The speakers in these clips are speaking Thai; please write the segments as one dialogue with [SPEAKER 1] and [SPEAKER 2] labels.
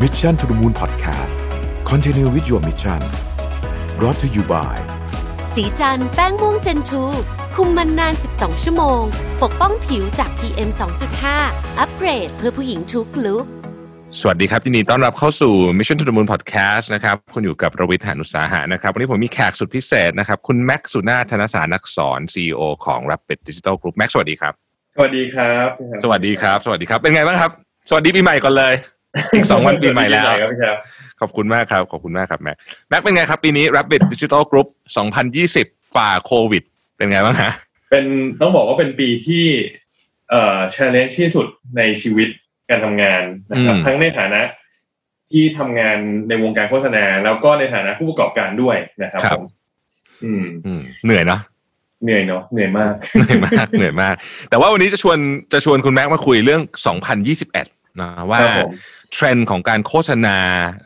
[SPEAKER 1] Mission to the Moon Podcast Continue with your mission brought to you by
[SPEAKER 2] สีจันแป้งม่วงเจนทูคุมมันนาน 12 ชั่วโมง ปกป้องผิวจาก PM 2.5 อัปเกรดเพื่อผู้หญิงทุกลุก
[SPEAKER 3] สวัสดีครับยินดีต้อนรับเข้าสู่ Mission to the Moon Podcast นะครับคุณอยู่กับประวิทย์หานุสาหะนะครับ วันนี้ผมมีแขกสุดพิเศษนะครับ คุณแม็กซ์สุนาถธนสารนักสอน CEO ของ Rapid Digital Group แม็กซ์สวัสดีครับ
[SPEAKER 4] สวัสดีครับ
[SPEAKER 3] สวัสดีครับ สวัสดีครับ เป็นไงบ้างครับ สวัสดีปีใหม่ก่อนเลย อีกสองวันปีใหม่แล้ว
[SPEAKER 4] ครับพี่ครับ
[SPEAKER 3] ขอบคุณมากครับ ขอบคุณมากครับแม็กแม็กเป็นไงครับปีนี้ Rapid Digital Group 2020 ฝ่าโควิด เป็นไงบ้างฮะ
[SPEAKER 4] เป็นต้องบอกว่าเป็นปีที่เอ่อ challenge ที่สุดในชีวิตการทำงานนะครับ
[SPEAKER 3] อืม
[SPEAKER 4] ทั้งในฐานะที่ทำงานในวงการโฆษณา แล้วก็ในฐานะผู้ประกอบการด้วยนะครับผมอืม
[SPEAKER 3] อืมเหนื่อยเนาะ
[SPEAKER 4] เหนื่อยเนาะเหนื่อยมาก
[SPEAKER 3] เหนื่อยมากเหนื่อยมาก แต่ว่าวันนี้จะชวนจะชวนคุณแม็กมาคุยเรื่อง 2021นะว่า
[SPEAKER 4] ครับผม
[SPEAKER 3] เทรนด์ของการโฆษณา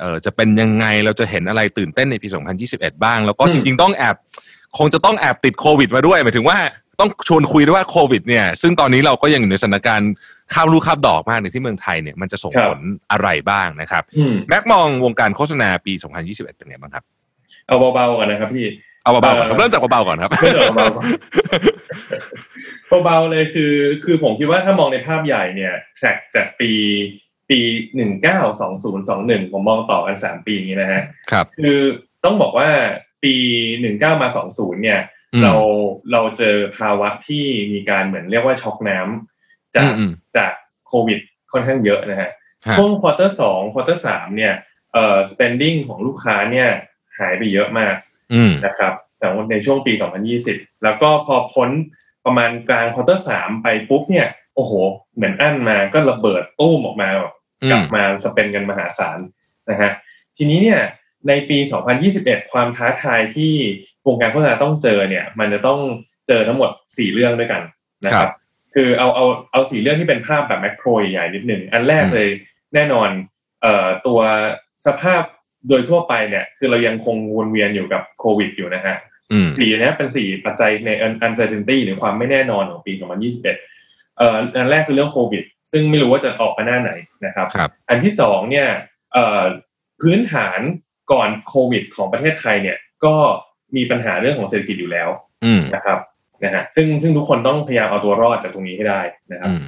[SPEAKER 3] เอ่อจะเป็นยังไงเราจะเห็นอะไรตื่นเต้นในปี 2021 บ้าง แล้วก็
[SPEAKER 4] อืม
[SPEAKER 3] จริง ๆ ต้องแอบคงจะต้องแอบติดโควิดมาด้วยหมายถึงว่าต้องชวนคุยด้วยว่าโควิดเนี่ยซึ่งตอนนี้เราก็ยังอยู่ในสถานการณ์ข้ามลูกข้ามดอกมากในที่เมืองไทยเนี่ยมันจะส่งผลอะไรบ้างนะครับ
[SPEAKER 4] อืม
[SPEAKER 3] แม็กมองวงการโฆษณาปี 2021 เป็นไงบ้างครับ
[SPEAKER 4] เอาเบาๆก่อนนะครับพี่
[SPEAKER 3] เอาเบาๆก่อนครับ
[SPEAKER 4] เอ่อ
[SPEAKER 3] เริ่มจากเบาๆก่อนครับ
[SPEAKER 4] เริ่มจากเบาๆก่อนเบาๆเลยคือ คือผมคิดว่าถ้ามองในภาพใหญ่เนี่ยแทร็กจากปี ปีหนึ่งเก้าสองศูนย์สองหนึ่งผมมองต่อกันสามปีนี้นะฮะ
[SPEAKER 3] ครับ
[SPEAKER 4] คือต้องบอกว่าปีหนึ่งเก้ามาสองศูนย์เนี่ย
[SPEAKER 3] อืม
[SPEAKER 4] เราเราเจอภาวะที่มีการเหมือนเรียกว่าช็อกน้ำจาก
[SPEAKER 3] อืม
[SPEAKER 4] จากโควิดค่อนข้างเยอะนะฮะ
[SPEAKER 3] ฮะ
[SPEAKER 4] ช่วง quarter สอง quarter สามเนี่ยเอ่อ spending ของลูกค้าเนี่ยหายไปเยอะมาก
[SPEAKER 3] อืม
[SPEAKER 4] นะครับแต่ว่าในช่วงปี 2020 แล้วก็พอพ้นประมาณกลาง quarter สามไปปุ๊บเนี่ย โอ้โห เหมือนอั้นมาก็ระเบิดตู้มออกมาแบบ
[SPEAKER 3] อืม
[SPEAKER 4] กลับมา spend กันมหาศาลนะฮะทีนี้เนี่ยในปี 2021 ความท้าทายที่วงการโฆษณาต้องเจอเนี่ย มันจะต้องเจอทั้งหมด 4 เรื่องด้วยกันนะค
[SPEAKER 3] ครั
[SPEAKER 4] รับ
[SPEAKER 3] บ
[SPEAKER 4] คือเอาเอาเอาสี่เรื่องที่เป็นภาพแบบแมกโรใหญ่ๆนิดหนึ่งอันแรก
[SPEAKER 3] อืม
[SPEAKER 4] เลยแน่นอนเอ่อตัวสภาพโดยทั่วไปเนี่ย คือเรายังคงวนเวียนอยู่กับโควิดอยู่นะฮะ
[SPEAKER 3] อืม
[SPEAKER 4] สี่อันเนี้ยเป็นสี่ปัจจัยใน uncertainty หรือความไม่แน่นอนของปี 2021เอ่ออันแรกคือเรื่องโควิด ซึ่งไม่รู้ว่าจะออกมาหน้าไหนนะครับ
[SPEAKER 3] ครับ
[SPEAKER 4] อันที่สองเนี่ยเอ่อพื้นฐานก่อนโควิด ของประเทศไทยเนี่ยก็มีปัญหาเรื่องของเศรษฐกิจอยู่แล้ว
[SPEAKER 3] อืม
[SPEAKER 4] นะครับนะฮะซึ่งซึ่งทุกคนต้องพยายามเอาตัวรอดจากตรงนี้ให้ได้นะครับ
[SPEAKER 3] อืม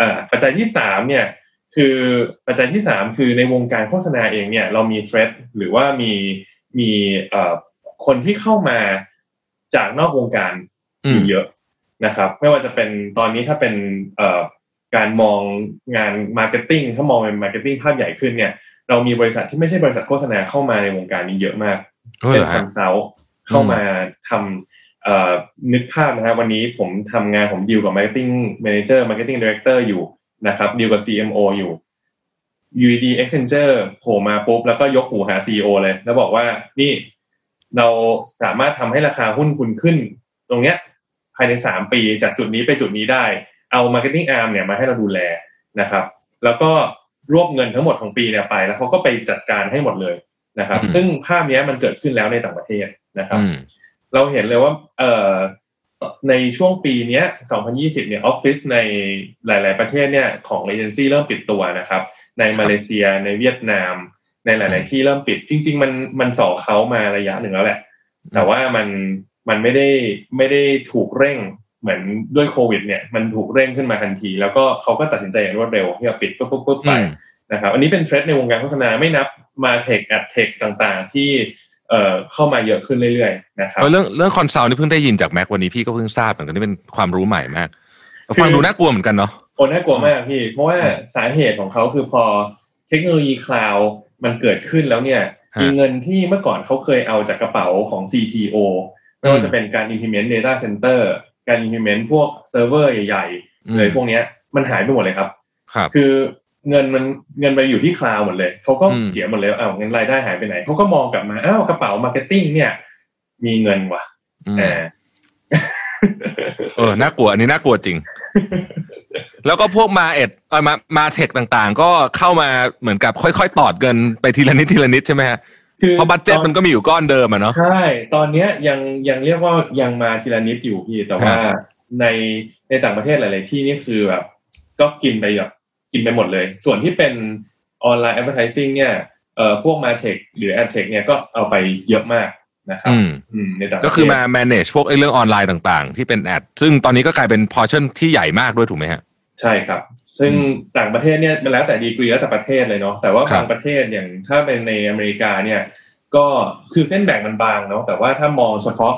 [SPEAKER 4] อ่าปัจจัยที่สามเนี่ยคือปัจจัยที่สามคือในวงการโฆษณาเองเนี่ยเรามี threat หรือว่ามีมีเอ่อคนที่เข้ามาจากนอกวงการ
[SPEAKER 3] อืมอ
[SPEAKER 4] ยู่เยอะนะครับ ไม่ว่าจะเป็นตอนนี้ถ้าเป็นเอ่อ การมองงาน marketing ถ้ามองเป็น marketing ภาพใหญ่ขึ้นเนี่ยเรามีบริษัทที่ไม่ใช่บริษัทโฆษณาเข้ามาในวงการนี้เยอะมาก
[SPEAKER 3] ก็เห
[SPEAKER 4] เช่
[SPEAKER 3] ร
[SPEAKER 4] น
[SPEAKER 3] อ
[SPEAKER 4] ค
[SPEAKER 3] ฮะ
[SPEAKER 4] อนซัลท์เข้ามาทำเอ่อนึกภาพนะครับวันนี้ผมทำงานผมดีลกับ Marketing Manager Marketing Director อยู่นะครับดีลกับ CMO อยู่ UD Accenture โผล่มาปุ๊บแล้วก็ยกหูหา CEO เลย แล้วบอกว่านี่เราสามารถทำให้ราคาหุ้นคุณขึ้น ตรงเนี้ยภายในสามปีจากจุดนี้ไปจุดนี้ได้ เอา Marketing Arm เนี่ยมาให้เราดูแลนะครับ แล้วก็รวบเงินทั้งหมดของปีเนี่ยไป แล้วเขาก็ไปจัดการให้หมดเลยนะครับ
[SPEAKER 3] อืม
[SPEAKER 4] ซึ่งภาพเนี้ยมันเกิดขึ้นแล้วในต่างประเทศนะครับ
[SPEAKER 3] อืม
[SPEAKER 4] เราเห็นเลยว่าเอ่อในช่วงปีเนี้ย2020 เนี่ยออฟฟิศในหลาย ๆ ประเทศเนี่ยของเอเจนซี่เริ่มปิดตัวนะครับ ในมาเลเซียในเวียดนาม ในหลาย ๆ ที่เริ่มปิด จริง ๆ มันมันสอเขามาระยะหนึ่งแล้วแหละ แต่ว่ามันมันไม่ได้ไม่ได้ถูกเร่ง เหมือนด้วยโควิด เนี่ยมันถูกเร่งขึ้นมาทันที แล้วก็เขาก็ตัดสินใจอย่างรวดเร็วที่จะปิดปุ๊บปุ๊บปุ๊บไป
[SPEAKER 3] อืม
[SPEAKER 4] นะครับอันนี้เป็นเทรนด์ในวงการโฆษณาไม่นับ MarTech AdTech ต่างๆ ที่เอ่อเข้ามาเยอะขึ้นเรื่อยๆนะครับ
[SPEAKER 3] เออเรื่องเรื่อง consult นี่เพิ่งได้ยินจากแม็กวันนี้พี่ก็เพิ่งทราบเหมือนกันนี่เป็นความรู้ใหม่มาก
[SPEAKER 4] คือ
[SPEAKER 3] ฟังดูน่ากลัวเหมือนกันเนาะ
[SPEAKER 4] โอ้น่ากลัวมากพี่ เพราะว่าสาเหตุของเขาคือพอเทคโนโลยี cloud มันเกิดขึ้นแล้วเนี่ย
[SPEAKER 3] ฮะ
[SPEAKER 4] มีเงินที่เมื่อก่อนเขาเคยเอาจากกระเป๋าของ CTO ไม่ว่าจะเป็นการ implement data center การ implement พวกเซิร์ฟเวอร์ใหญ่ๆเลยพวกเนี้ยมันหายไปหมดเลยครับ
[SPEAKER 3] ครับ
[SPEAKER 4] คือเงินมันเงินไปอยู่ที่ cloud หมดเลยเขาก็
[SPEAKER 3] อืม
[SPEAKER 4] เสียหมดเลยอ้าวเงินรายได้หายไปไหนเขาก็มองกลับมาอ้าวกระเป๋า marketing เนี่ย มีเงินว่ะ
[SPEAKER 3] อืม
[SPEAKER 4] อ่า
[SPEAKER 3] เออน่ากลัวอันนี้น่ากลัวจริง แล้วก็พวกมา ad เออมา MarTech ต่างๆ ก็เข้ามาเหมือนกับค่อยๆ ตอดเงินไปทีละนิดทีละนิดใช่ไหมฮะ
[SPEAKER 4] คือ
[SPEAKER 3] เพราะ budget มันก็มีอยู่ก้อนเดิมอะเนาะ
[SPEAKER 4] ใช่ ตอนเนี้ยยังยังเรียกว่ายังมาทีละนิดอยู่พี่แต่ว่า
[SPEAKER 3] ฮะ
[SPEAKER 4] ในในต่างประเทศหลาย ๆ ที่นี่คือแบบก็กินไปแบบกินไปหมดเลย ส่วนที่เป็นออนไลน์ advertising เนี่ยเอ่อพวก MarTech หรือ ad tech เนี่ยก็เอาไปเยอะมากนะครับ
[SPEAKER 3] อืม
[SPEAKER 4] อืมในต่างประเทศ
[SPEAKER 3] ก็คือมา manage พวกไอ้เรื่องออนไลน์ต่าง ๆ ที่เป็น ad ซึ่งตอนนี้ก็กลายเป็น portion ที่ใหญ่มากด้วยถูกไหมฮะ
[SPEAKER 4] ใช่ครับ ซึ่งต่างประเทศเนี่ยมันแล้วแต่ดีกรีแล้วแต่ประเทศเลยเนาะแต่ว่า
[SPEAKER 3] ครับ
[SPEAKER 4] บางประเทศอย่างถ้าเป็นในอเมริกาเนี่ย ก็คือเส้นแบ่งมันบางเนาะแต่ว่าถ้ามองเฉพาะ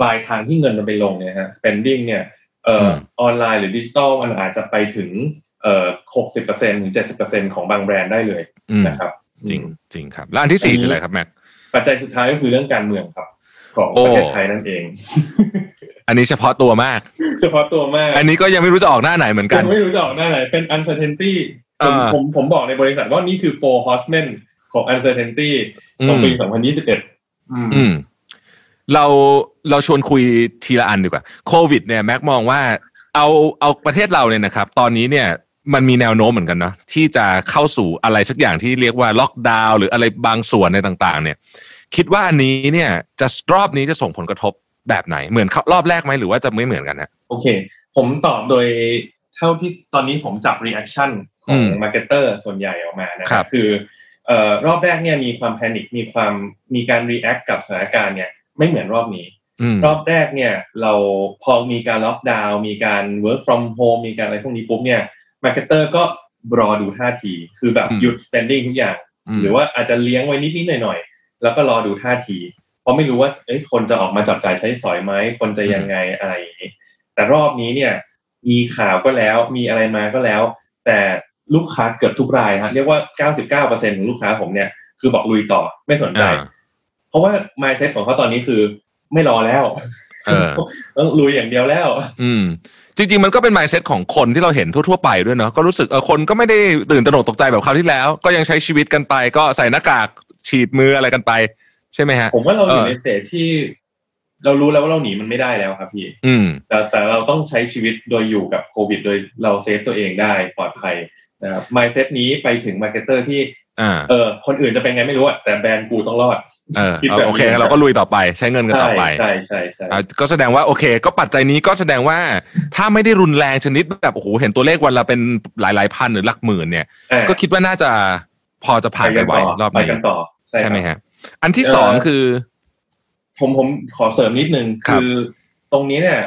[SPEAKER 4] ปลายทางที่เงินมันไปลงเนี่ยฮะ spending เนี่ยเอ่อออนไลน์หรือดิจิตอลมันอาจจะไปถึงเอ่อหกสิบเปอร์เซ็นถึงเจ็ดสิบเปอร์เซ็นของบางแบรนด์ได้เลย
[SPEAKER 3] อืม
[SPEAKER 4] นะครับ
[SPEAKER 3] จริงจริงครับแล้วอันที่สี่คืออะไรครับแม็ก
[SPEAKER 4] ปัจจัยสุดท้ายก็คือเรื่องการเมืองครับ ของ
[SPEAKER 3] โอ้
[SPEAKER 4] ประเทศไทยนั่นเอง
[SPEAKER 3] อันนี้เฉพาะตัวมาก
[SPEAKER 4] เฉพาะตัวมาก
[SPEAKER 3] อันนี้ก็ยังไม่รู้จะออกหน้าไหนเหมือนกั
[SPEAKER 4] ยั
[SPEAKER 3] น
[SPEAKER 4] งไม่รู้จะออกหน้าไหน เป็น uncertainty ผม
[SPEAKER 3] อ่า
[SPEAKER 4] ผมผมบอกในบริษัทว่านี่คือ four horsemen ของ uncertainty ของปี 2021อืม
[SPEAKER 3] อืมเราเราชวนคุยทีละอันดีกว่าโควิดเนี่ยแม็กมองว่าเอาเอาประเทศเราเนี่ยนะครับ ตอนนี้เนี่ยมันมีแนวโน้มเหมือนกันเนาะที่จะเข้าสู่อะไรสักอย่างที่เรียกว่าล็อกดาวน์หรืออะไรบางส่วนในต่าง ๆ เนี่ย คิดว่าอันนี้เนี่ยจะรอบนี้จะส่งผลกระทบ แบบไหนเหมือนรอบแรกไหมหรือว่าจะไม่เหมือนกันนะ
[SPEAKER 4] โอเค ผมตอบโดยเท่าที่ตอนนี้ผมจับ reaction ข
[SPEAKER 3] อื
[SPEAKER 4] อง
[SPEAKER 3] ม
[SPEAKER 4] marketer ส่วนใหญ่ออกมานะค
[SPEAKER 3] ครั
[SPEAKER 4] รับบคือเอ่อรอบแรกเนี่ยมีความแพนิคมีความมีการ react กับสถานการณ์เนี่ยไม่เหมือนรอบนี้
[SPEAKER 3] อืม
[SPEAKER 4] รอบแรกเนี่ยเราพอมีการล็อกดาวน์มีการ work from home มีการอะไรพวกนี้ปุ๊บเนี่ย marketer ก็รอดูท่าที คือแบบ
[SPEAKER 3] อืม
[SPEAKER 4] หยุด spending ทุกอย่าง
[SPEAKER 3] ม
[SPEAKER 4] หรือว่าอาจจะเลี้ยงไว้นิดๆหน่อยๆแล้วก็รอดูท่าทีเพ ราะไม่รู้ว่าเอ้ยคนจะออกมาจับจ่ายใช้สอยไหมคนจะยังไงอะไรอย่างนี้แต่รอบนี้เนี่ย มีข่าวก็แล้วมีอะไรมาก็แล้ว แต่ลูกค้าเกือบทุกรายฮะเรียกว่า 99%ของลูกค้าผมเนี่ยคือบอกลุยต่อไม่สนใจ
[SPEAKER 3] อ่า
[SPEAKER 4] เพราะว่า mindset ของเขาตอนนี้คือไม่รอแล้ว
[SPEAKER 3] เออ
[SPEAKER 4] ต้องลุยอย่างเดียวแล้ว
[SPEAKER 3] อืม จริง ๆ มันก็เป็น mindset ของคนที่เราเห็นทั่ว ๆ ไปด้วยเนาะก็รู้สึกเออคนก็ไม่ได้ตื่นตระหนกตกใจแบบคราวที่แล้ว ก็ยังใช้ชีวิตกันไป ก็ใส่หน้ากากฉีดมืออะไรกันไป ใช่ไหมฮะ
[SPEAKER 4] ผมว่าเราอยู่
[SPEAKER 3] เออ
[SPEAKER 4] ในเตจที่ เรารู้แล้วว่าเราหนีมันไม่ได้แล้วครับพี่
[SPEAKER 3] อืม
[SPEAKER 4] แต่แต่เราต้องใช้ชีวิตโดยอยู่กับโควิด โดยเรา save ตัวเองได้ปลอดภัยนะครับ mindset นี้ไปถึง marketer ที่
[SPEAKER 3] อ่า
[SPEAKER 4] เออ คนอื่นจะเป็นไงไม่รู้อะแต่แบรนด์กูต้องรอด
[SPEAKER 3] เออ
[SPEAKER 4] คิด
[SPEAKER 3] เอา
[SPEAKER 4] แบบ
[SPEAKER 3] โอเค
[SPEAKER 4] นี้
[SPEAKER 3] เราก็ลุยต่อไปใช้เงินกัน
[SPEAKER 4] ใช่
[SPEAKER 3] ต่อไป
[SPEAKER 4] ใช่ใช่ใช่
[SPEAKER 3] อ่าก็แสดงว่าโอเค ก็ปัจจัยนี้ก็แสดงว่าถ้าไม่ได้รุนแรงชนิดแบบโอ้โหเห็นตัวเลขวันละเป็นหลายหลายๆพันหรือหลักหมื่นเนี่ย
[SPEAKER 4] อะ
[SPEAKER 3] ก็คิดว่าน่าจะพอจะผ่านไปไหวรอบ
[SPEAKER 4] ไป
[SPEAKER 3] นี้
[SPEAKER 4] กันต่อใช่
[SPEAKER 3] ใช่ไหม
[SPEAKER 4] ครับ
[SPEAKER 3] ฮะอันที่
[SPEAKER 4] เอ่อ
[SPEAKER 3] สองคือ
[SPEAKER 4] ผมผมขอเสริมนิดนึง
[SPEAKER 3] ครับ
[SPEAKER 4] คือตรงนี้เนี่ย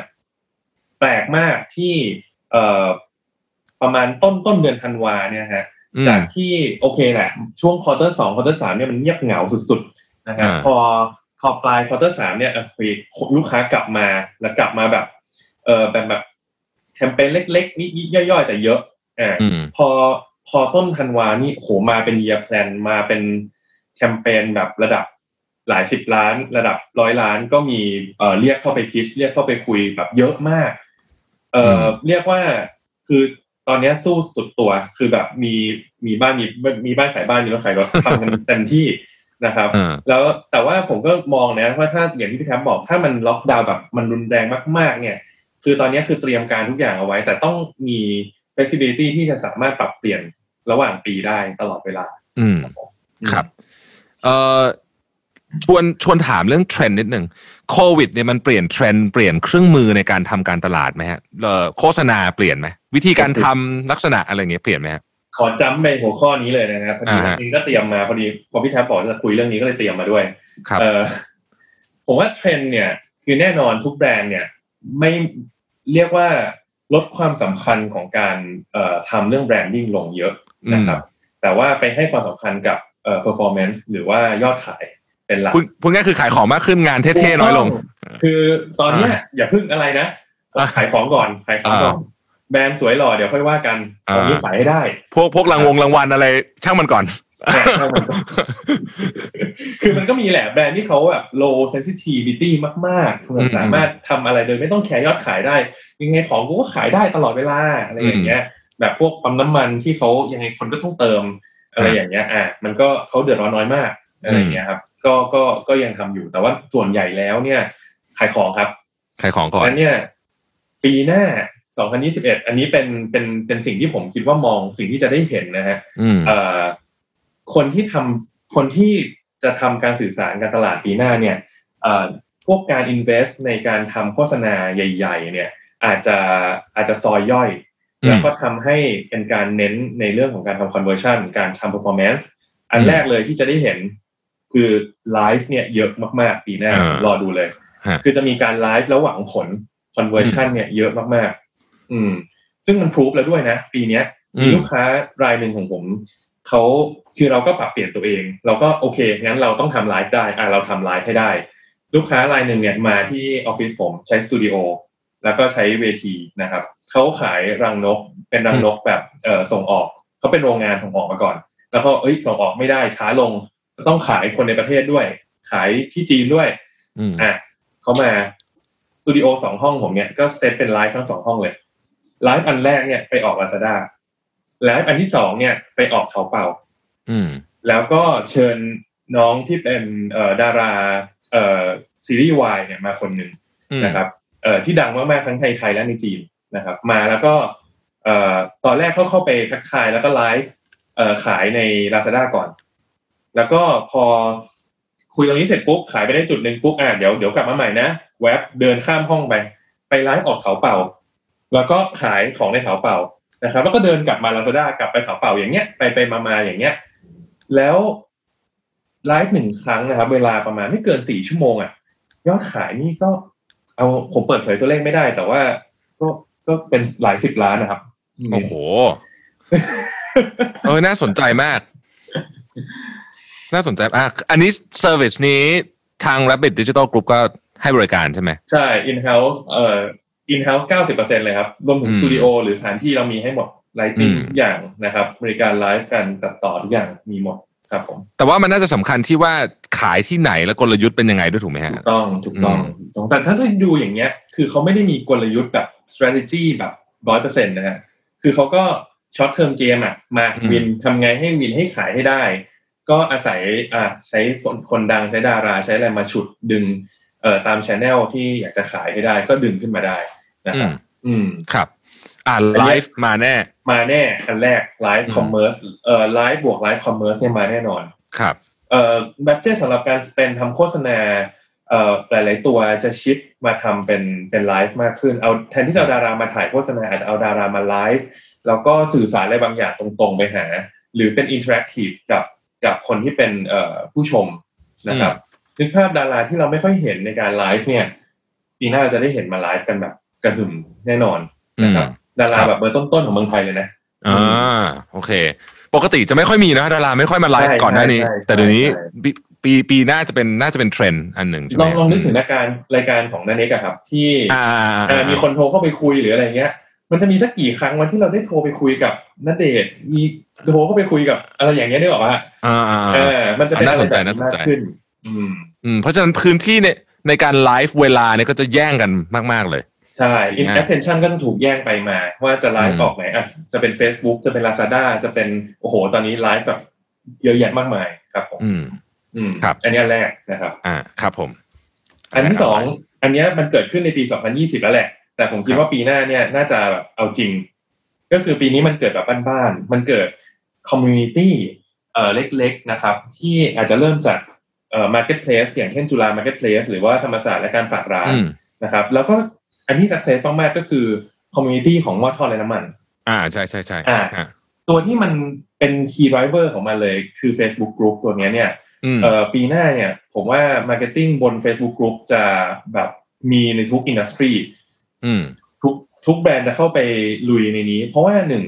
[SPEAKER 4] แปลกมากที่เอ่อประมาณต้นต้นเดือนธันวาเนี่ยฮะ
[SPEAKER 3] อืม
[SPEAKER 4] จากที่โอเคแหละ ช่วง quarter สอง quarter สามเนี่ยมันเงียบเหงาสุดๆนะฮะ
[SPEAKER 3] อ่า
[SPEAKER 4] พอพอปลาย quarter สามเนี่ยเออเฮ้ยลูกค้ากลับมาแล้วกลับมาแบบ เออแบบแบบแคมเปญเล็กๆนิดๆย่อยๆ แต่เยอะอ่า
[SPEAKER 3] อืม
[SPEAKER 4] พอพอต้นธันวานี่โหมาเป็น year plan มาเป็นแคมเปญแบบระดับหลายสิบล้าน ระดับร้อยล้านก็มีเอ่อเรียกเข้าไปพิชเรียกเข้าไปคุยแบบเยอะมากเอ่ออเรียกว่าคือตอนเนี้ยสู้สุดตัวคือแบบมีมีบ้านมีมีบ้านขายบ้านมีรถขายรถทำกันเต็มที่นะครับ
[SPEAKER 3] อ่า
[SPEAKER 4] แล้วแต่ว่าผมก็มองนะว่าถ้าอย่างที่พี่แท็บบอกถ้ามันล็อกดาวน์แบบมันรุนแรงมาก ๆ เนี่ย คือตอนนี้คือเตรียมการทุกอย่างเอาไว้ แต่ต้องมี flexibility ที่จะสามารถปรับเปลี่ยนระหว่างปีได้ตลอดเวลา
[SPEAKER 3] อืมครับ เอ่อชวนชวนถามเรื่องเทรนด์นิดหนึ่งโควิดเนี่ยมันเปลี่ยนเทรนด์เปลี่ยนเครื่องมือในการทำการตลาดไหมฮะเอ่อโฆษณาเปลี่ยนไหมวิธีการทำลักษณะอะไรเงี้ยเปลี่ยนไหมฮะ
[SPEAKER 4] ขอจำไปหัวข้อนี้เลยนะครับพอดี
[SPEAKER 3] อ่าฮะ
[SPEAKER 4] จริงๆก็เตรียมมาพอดีพอพี่แท็บบอกจะคุยเรื่องนี้ก็เลยเตรียมมาด้วย
[SPEAKER 3] ครับ
[SPEAKER 4] เออผมว่าเทรนด์เนี่ย คือแน่นอนทุกแบรนด์เนี่ย ไม่เรียกว่าลดความสำคัญของการเอ่อทำเรื่อง branding ลงเยอะนะครับ แต่ว่าไปให้ความสำคัญกับ เอ่อ performance หรือว่ายอดขายเป็นหลัก
[SPEAKER 3] คุณพูดง่ายคือขายของมากขึ้นงานเท่ๆน้อยลง
[SPEAKER 4] คือตอนเนี้ย
[SPEAKER 3] อ่า
[SPEAKER 4] อย่าพึ่งอะไรนะ
[SPEAKER 3] อ่า
[SPEAKER 4] ขายของก่อนขายของก่อน
[SPEAKER 3] อ่า
[SPEAKER 4] แบรนด์สวยหล่อเดี๋ยวค่อยว่ากัน
[SPEAKER 3] อ่า
[SPEAKER 4] ตอนนี้ขายให้ได้
[SPEAKER 3] พวกพวกรางวงรางวัลอะไรช่างมันก่อน
[SPEAKER 4] อ่าช่างมันก่อน คือมันก็มีแหละแบรนด์ที่เขาแบบ low sensitivity มากๆคือมัน
[SPEAKER 3] อืม
[SPEAKER 4] สามารถทำอะไรโดยไม่ต้องแคร์ยอดขายได้ ยังไงของกูก็ขายได้ตลอดเวลาอะไรอย่างเงี้ย แบบพวกปั๊มน้ำมันที่เขายังไงคนก็ต้องเติม อะไรอย่างเงี้ยอะมันก็เขาเดือดร้อนน้อยมากอะไรอย่างเงี้ยครับก็ก็ก็ยังทำอยู่แต่ว่าส่วนใหญ่แล้วเนี่ยขายของครับ
[SPEAKER 3] ขายของก่อน
[SPEAKER 4] นั้นเนี่ยปีหน้า 2021 อันนี้เป็นเป็นเป็นสิ่งที่ผมคิดว่ามองสิ่งที่จะได้เห็นนะฮะ
[SPEAKER 3] อืม
[SPEAKER 4] เอ่อคนที่ทำคนที่จะทำการสื่อสารการตลาดปีหน้าเนี่ยเอ่อพวกการ invest ในการทำโฆษณาใหญ่ ๆ เนี่ย อาจจะอาจจะซอยย่อย
[SPEAKER 3] อืม
[SPEAKER 4] แล้วก็ทำให้เป็นการเน้นในเรื่องของการทำ conversion การทำ performance อันแรกเลยที่จะได้เห็นคือไลฟ์เนี่ยเยอะมากๆ ปีหน้า
[SPEAKER 3] อ่าร
[SPEAKER 4] อดูเลย
[SPEAKER 3] ฮะ
[SPEAKER 4] คือจะมีการไลฟ์แล้วหวังผล conversion เนี่ยเยอะมากๆ อืม ซึ่งมันพรูฟแล้วด้วยนะ ปีเนี้ย
[SPEAKER 3] อืม
[SPEAKER 4] มีลูกค้ารายหนึ่งของผมเขาคือเราก็ปรับเปลี่ยนตัวเอง เราก็โอเค งั้นเราต้องทำไลฟ์ได้อ่าเราทำไลฟ์ให้ได้ ลูกค้ารายหนึ่งเนี่ยมาที่ออฟฟิศผมใช้สตูดิโอ แล้วก็ใช้เวทีนะครับเขาขายรังนกเป็นรังนกแบบเอ่อส่งออกเขาเป็นโรงงานส่งออกมาก่อน แล้วเขาเอ้ยส่งออกไม่ได้ช้าลงต้องขายคนในประเทศด้วย ขายที่จีนด้วย
[SPEAKER 3] อืม
[SPEAKER 4] อะเขามาสตูดิโอสองห้องผมเนี่ยก็เซตเป็นไลฟ์ทั้งสองห้องเลยไลฟ์อันแรกเนี่ยไปออก Lazada live อันที่สองเนี่ยไปออก Taobao
[SPEAKER 3] อืม
[SPEAKER 4] แล้วก็เชิญน้องที่เป็นเอ่อดาราเอ่อซีรีส์วายเนี่ยมาคนหนึ่ง
[SPEAKER 3] อืม
[SPEAKER 4] นะครับเอ่อ ที่ดังมากๆทั้งไทยไทยและในจีนนะครับ มาแล้วก็เอ่อตอนแรกเขาเข้าไปทักทายแล้วก็ไลฟ์เอ่อขายใน Lazada ก่อน แล้วก็พอคุยตรงนี้เสร็จปุ๊บขายไปได้จุดหนึ่งปุ๊บอะเดี๋ยวเดี๋ยวกลับมาใหม่นะแว็บเดินข้ามห้องไป ไปไลฟ์ออกเถาเป่า แล้วก็ขายของในเถาเป่านะครับ แล้วก็เดินกลับมา Lazada กลับไปเถาเป่าอย่างเงี้ยไปไปมามาอย่างเงี้ย แล้วไลฟ์หนึ่งครั้งนะครับ เวลาประมาณไม่เกินสี่ชั่วโมงอะยอดขายนี่ก็ เอาผมเปิดเผยตัวเลขไม่ได้ แต่ว่า ก็ก็เป็นหลายสิบล้านนะครับ
[SPEAKER 3] โอ้โหเออน่าสนใจมาก น่าสนใจมากอันนี้ service นี้ทาง Rabbit Digital Group ก็ให้บริการใช่ไหม
[SPEAKER 4] ใช่ in house เอ่อ in house เก้าสิบเปอร์เซ็นเลยครับ รวมถึง
[SPEAKER 3] อืม
[SPEAKER 4] สตูดิโอหรือสถานที่เรามีให้หมด lighting
[SPEAKER 3] อืม
[SPEAKER 4] ทุกอย่างนะครับ บริการไลฟ์การตัดต่อทุกอย่างมีหมด ครับผม
[SPEAKER 3] แต่ว่ามันน่าจะสำคัญที่ว่าขายที่ไหนและกลยุทธ์เป็นยังไงด้วยถูกไหมฮะ
[SPEAKER 4] ถูกต้องถูกต้อง
[SPEAKER 3] อืม
[SPEAKER 4] ถูกต้องแต่ถ้าถ้าดูอย่างเงี้ย คือเขาไม่ได้มีกลยุทธ์แบบ strategy แบบร้อยเปอร์เซ็นต์นะฮะคือเขาก็ short term game อะมา win ทำไงให้ win ให้ขายให้ได้ ก็อาศัยอ่าใช้คนคนดังใช้ดาราใช้อะไรมาฉุดดึงเอ่อตาม channel ที่อยากจะขายให้ได้ ก็ดึงขึ้นมาได้นะครับอืม
[SPEAKER 3] ครับ อ่า
[SPEAKER 4] อัน
[SPEAKER 3] ไล
[SPEAKER 4] เนี้ย
[SPEAKER 3] มาแน่
[SPEAKER 4] มาแน่อันแรกไลฟ์
[SPEAKER 3] อืม
[SPEAKER 4] commerce เอ่อไลฟ์บวก live commerce เนี่ยมาแน่นอน
[SPEAKER 3] ครับ
[SPEAKER 4] เอ่อ budget สำหรับการ spend ทำโฆษณาเอ่อหลาย ๆ ตัวจะ shift มาทำเป็นเป็นไลฟ์มากขึ้นเอาแทนที่จะเอาดารามาถ่ายโฆษณาอาจจะเอาดารามาไลฟ์แล้วก็สื่อสารอะไรบางอย่างตรงๆไปหา หรือเป็น interactive กับกับคนที่เป็นเอ่อผู้ชมนะครับนึกภาพดาราที่เราไม่ค่อยเห็นในการไลฟ์เนี่ยปีหน้าเราจะได้เห็นมาไลฟ์กันแบบกระหึ่มแน่นอนนะครับ
[SPEAKER 3] อืม
[SPEAKER 4] ดารา
[SPEAKER 3] ครับ
[SPEAKER 4] แบบเบอร์ต้นๆของเมืองไทยเลยนะ
[SPEAKER 3] อ่าโอเค ปกติจะไม่ค่อยมีนะดาราไม่ค่อยมาไล
[SPEAKER 4] ใช่
[SPEAKER 3] ก่อนหน้านี้
[SPEAKER 4] ใช่ใช่
[SPEAKER 3] แต่เดี๋ยวนี้
[SPEAKER 4] ใช่
[SPEAKER 3] ปีปีปีหน้าจะเป็นน่าจะเป็นเทรนด์อันหนึ่งใช่ไห
[SPEAKER 4] ลองลองนึกถึงรายการรายการของนันเน็กอะครับ ที่
[SPEAKER 3] อ่าอ่าอ่า
[SPEAKER 4] อ่ามีคนโทรเข้าไปคุยหรืออะไรเงี้ย มันจะมีสักกี่ครั้งวันที่เราได้โทรไปคุยกับณเดชน์มีโทรเข้าไปคุยกับอะไรอย่างเงี้ยได้หรอวะ
[SPEAKER 3] อ่าอ่า
[SPEAKER 4] เอ
[SPEAKER 3] อ่า
[SPEAKER 4] อมันจะเป็น
[SPEAKER 3] น่าสนใจ
[SPEAKER 4] อะไรแบบ
[SPEAKER 3] น่าสนใจ
[SPEAKER 4] มากขึ้น อืม
[SPEAKER 3] อืมเพราะฉะนั้นพื้นที่ในในการไลฟ์เวลาเนี่ยก็จะแย่งกันมาก ๆเลย
[SPEAKER 4] ใช่ in
[SPEAKER 3] นะ
[SPEAKER 4] attention ก็จะถูกแย่งไปมา ว่าจะไล
[SPEAKER 3] อื
[SPEAKER 4] ฟ์
[SPEAKER 3] ม
[SPEAKER 4] ออกไหนอะจะเป็น Facebook จะเป็น Lazada จะเป็นโอ้โห ตอนนี้ไลฟ์แบบเยอะแยะมากมายครับผม
[SPEAKER 3] อืม
[SPEAKER 4] อืม
[SPEAKER 3] ครับ
[SPEAKER 4] อันนี้อันแรกนะครับ
[SPEAKER 3] อ่าครับผม
[SPEAKER 4] อันที่สองอันเนี้ยมันเกิดขึ้นในปี 2020 แล้วแหละ แต่ผมคิดว่าปีหน้าเนี่ยน่าจะแบบเอาจริง ก็คือปีนี้มันเกิดแบบบ้านๆมันเกิดcommunity เอ่อเล็ก ๆนะครับ ที่อาจจะเริ่มจากเอ่อ marketplace อย่างเช่นจุฬา marketplace หรือว่าธรรมศาสตร์และการฝากร้าน
[SPEAKER 3] อืม
[SPEAKER 4] นะครับ แล้วก็ อันที่ success มากๆก็คือ community ของหม้อทอดไร้น้ำมัน
[SPEAKER 3] อ่าใช่ใช่ใช่
[SPEAKER 4] อ่า
[SPEAKER 3] อ่า
[SPEAKER 4] ตัวที่มันเป็น key driver ของมันเลยคือ Facebook Group ตัวเนี้ยเนี่ย
[SPEAKER 3] อืม
[SPEAKER 4] เอ่อปีหน้าเนี่ยผมว่า Marketing บน Facebook Group จะแบบมีในทุก industry
[SPEAKER 3] อืม
[SPEAKER 4] ทุกทุกแบรนด์จะเข้าไปลุยในนี้ เพราะว่าหนึ่ง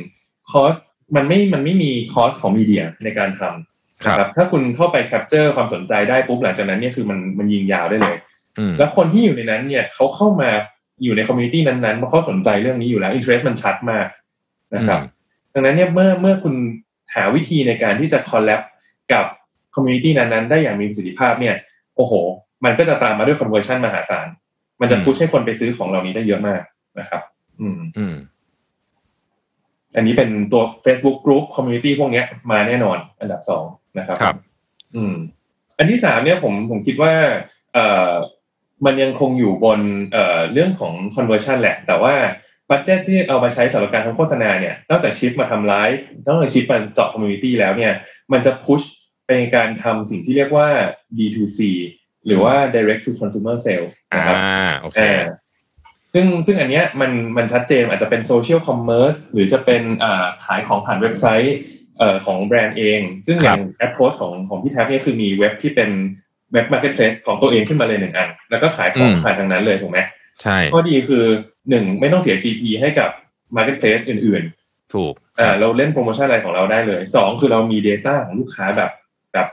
[SPEAKER 4] cost มันไม่มันไม่มี cost ของ media ในการทำ
[SPEAKER 3] ครับ
[SPEAKER 4] นะครับถ้าคุณเข้าไป capture ความสนใจได้ปุ๊บหลังจากนั้นเนี่ยคือมันมันยิงยาวได้เลย
[SPEAKER 3] อืม
[SPEAKER 4] แล้วคนที่อยู่ในนั้นเนี่ยเขาเข้ามา อยู่ใน community นั้นๆเพราะเขาสนใจเรื่องนี้อยู่แล้ว interest มันชัดมากนะครับ ดังนั้นเนี่ยเมื่อเมื่อคุณหาวิธีในการที่จะ collab กับ community นั้นๆ ได้อย่างมีประสิทธิภาพเนี่ยโอ้โห มันก็จะตามมาด้วย conversion มหาศาล มันจะ
[SPEAKER 3] อืม
[SPEAKER 4] push ให้คนไปซื้อของเหล่านี้ได้เยอะมากนะครับ อืม
[SPEAKER 3] อืม
[SPEAKER 4] อันนี้เป็นตัว Facebook Group Community พวกเนี้ยมาแน่นอนอันดับสองนะครับ
[SPEAKER 3] ครับ
[SPEAKER 4] อืม อันที่สามเนี่ยผมผมคิดว่า เอ่อ มันยังคงอยู่บนเอ่อเรื่องของ conversion แหละ แต่ว่า budget ที่เอามาใช้สำหรับการทำโฆษณาเนี่ยนอกจาก shift มาทำไลฟ์นอกจาก shift มาเจาะ community แล้วเนี่ยมันจะ push ไปในการทำสิ่งที่เรียกว่า D2C หรือว่า direct to consumer sales
[SPEAKER 3] อ่า
[SPEAKER 4] นะครับ
[SPEAKER 3] โอเค
[SPEAKER 4] อ่าซึ่งซึ่งอันเนี้ยมันมันชัดเจนอาจจะเป็น social commerce หรือจะเป็นอ่าขายของผ่านเว็บไซต์เอ่อของแบรนด์เอง ซึ่งอย่าง approach ของของพี่แท็บเนี่ยคือมีเว็บที่เป็น เว็บ marketplace ของตัวเองขึ้นมาเลยหนึ่งอัน แล้วก็ขายของ
[SPEAKER 3] อืม
[SPEAKER 4] ผ่านทางนั้นเลยถูกไหม
[SPEAKER 3] ใช่
[SPEAKER 4] ข้อดีคือหนึ่งไม่ต้องเสีย GP ให้กับ marketplace อื่น
[SPEAKER 3] ถูก
[SPEAKER 4] ๆอ่าเราเล่นโปรโมชั่นอะไรของเราได้เลยสองคือเรามี Data ของลูกค้าแบบแบบ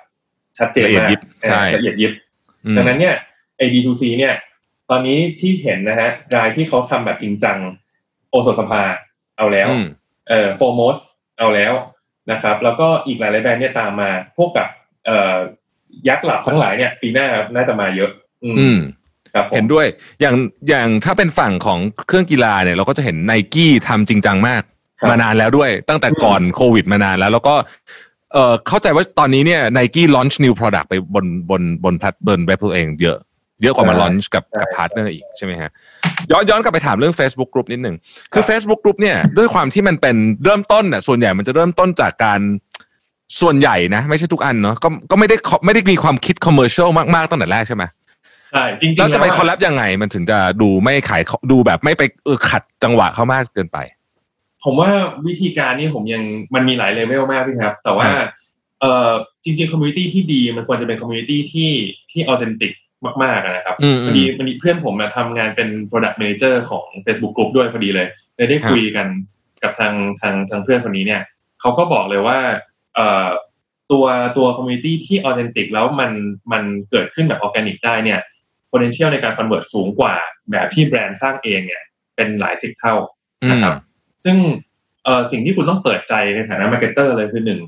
[SPEAKER 4] ชัดเจน
[SPEAKER 3] ละเอียด
[SPEAKER 4] มาก
[SPEAKER 3] ยิบใช่
[SPEAKER 4] อ่าละเอียดยิบ
[SPEAKER 3] อืม
[SPEAKER 4] ดังนั้นเนี่ยไอ้ D2C เนี่ย ตอนนี้ที่เห็นนะฮะรายที่เขาทำแบบจริงจัง โอสถสภาเอาแล้ว
[SPEAKER 3] อืม
[SPEAKER 4] เอ่อโฟร์โมสต์เอาแล้วนะครับ แล้วก็อีกหลายๆแบรนด์เนี่ยตามมาพวกแบบเอ่อ ยักษ์หลับทั้งหลายเนี่ย ปีหน้าน่าจะมาเยอะ อืม
[SPEAKER 3] อืม
[SPEAKER 4] ครับผม
[SPEAKER 3] เห็นด้วยอย่างอย่างถ้าเป็นฝั่งของเครื่องกีฬาเนี่ย เราก็จะเห็นไนกี้ทำจริงจังมาก
[SPEAKER 4] ครับ
[SPEAKER 3] มานานแล้วด้วย ตั้งแต่
[SPEAKER 4] อืม
[SPEAKER 3] ก่อนโควิดมานานแล้ว แล้วก็เอ่อเข้าใจว่าตอนนี้เนี่ยไนกี้ launch new product ไปบนบนบนแพลตบนเว็บตัวเองเยอะ เยอะกว่ามา launch กับกับพาร์ทเนอร์อีกใช่ไหมฮะย้อนย้อนกลับไปถามเรื่อง Facebook Group นิดหนึ่งคือ Facebook Group เนี่ยด้วยความที่มันเป็นเริ่มต้นน่ะส่วนใหญ่มันจะเริ่มต้นจากการ ส่วนใหญ่นะ ไม่ใช่ทุกอันเนาะก็ก็ไม่ได้ไม่ได้มีความคิด commercial มากๆตั้งแต่แรกใช่ไหม
[SPEAKER 4] ใช่จริงๆ
[SPEAKER 3] แล้วจะไป
[SPEAKER 4] แล้ว
[SPEAKER 3] collabยังไง มันถึงจะดูไม่ขายดูแบบไม่ไปเออขัดจังหวะเขามากเกินไป
[SPEAKER 4] ผมว่าวิธีการนี้ผมยังมันมีหลายเลเวลมากพี่ครับ แต่ว่า
[SPEAKER 3] ครับ
[SPEAKER 4] เอ่อจริงๆ community ที่ดีมันควรจะเป็น community ที่ที่ authentic มากๆอะนะครับ
[SPEAKER 3] อืม
[SPEAKER 4] พอดีพอดีเพื่อนผมมาทำงานเป็น Product Manager ของ Facebook Group ด้วยพอดีเลยเลยได้คุยกันกับทางทางทางเพื่อนคนนี้เนี่ยเขาก็บอกเลยว่าเอ่อ ตัวตัว community ที่ authentic แล้วมันมันเกิดขึ้นแบบออร์แกนิกได้เนี่ย potential ในการ convert สูงกว่าแบบที่แบรนด์สร้างเองเนี่ย เป็นหลายสิบเท่านะครับ ซึ่งเอ่อสิ่งที่คุณต้องเปิดใจในฐานะ marketer เลยคือหนึ่ง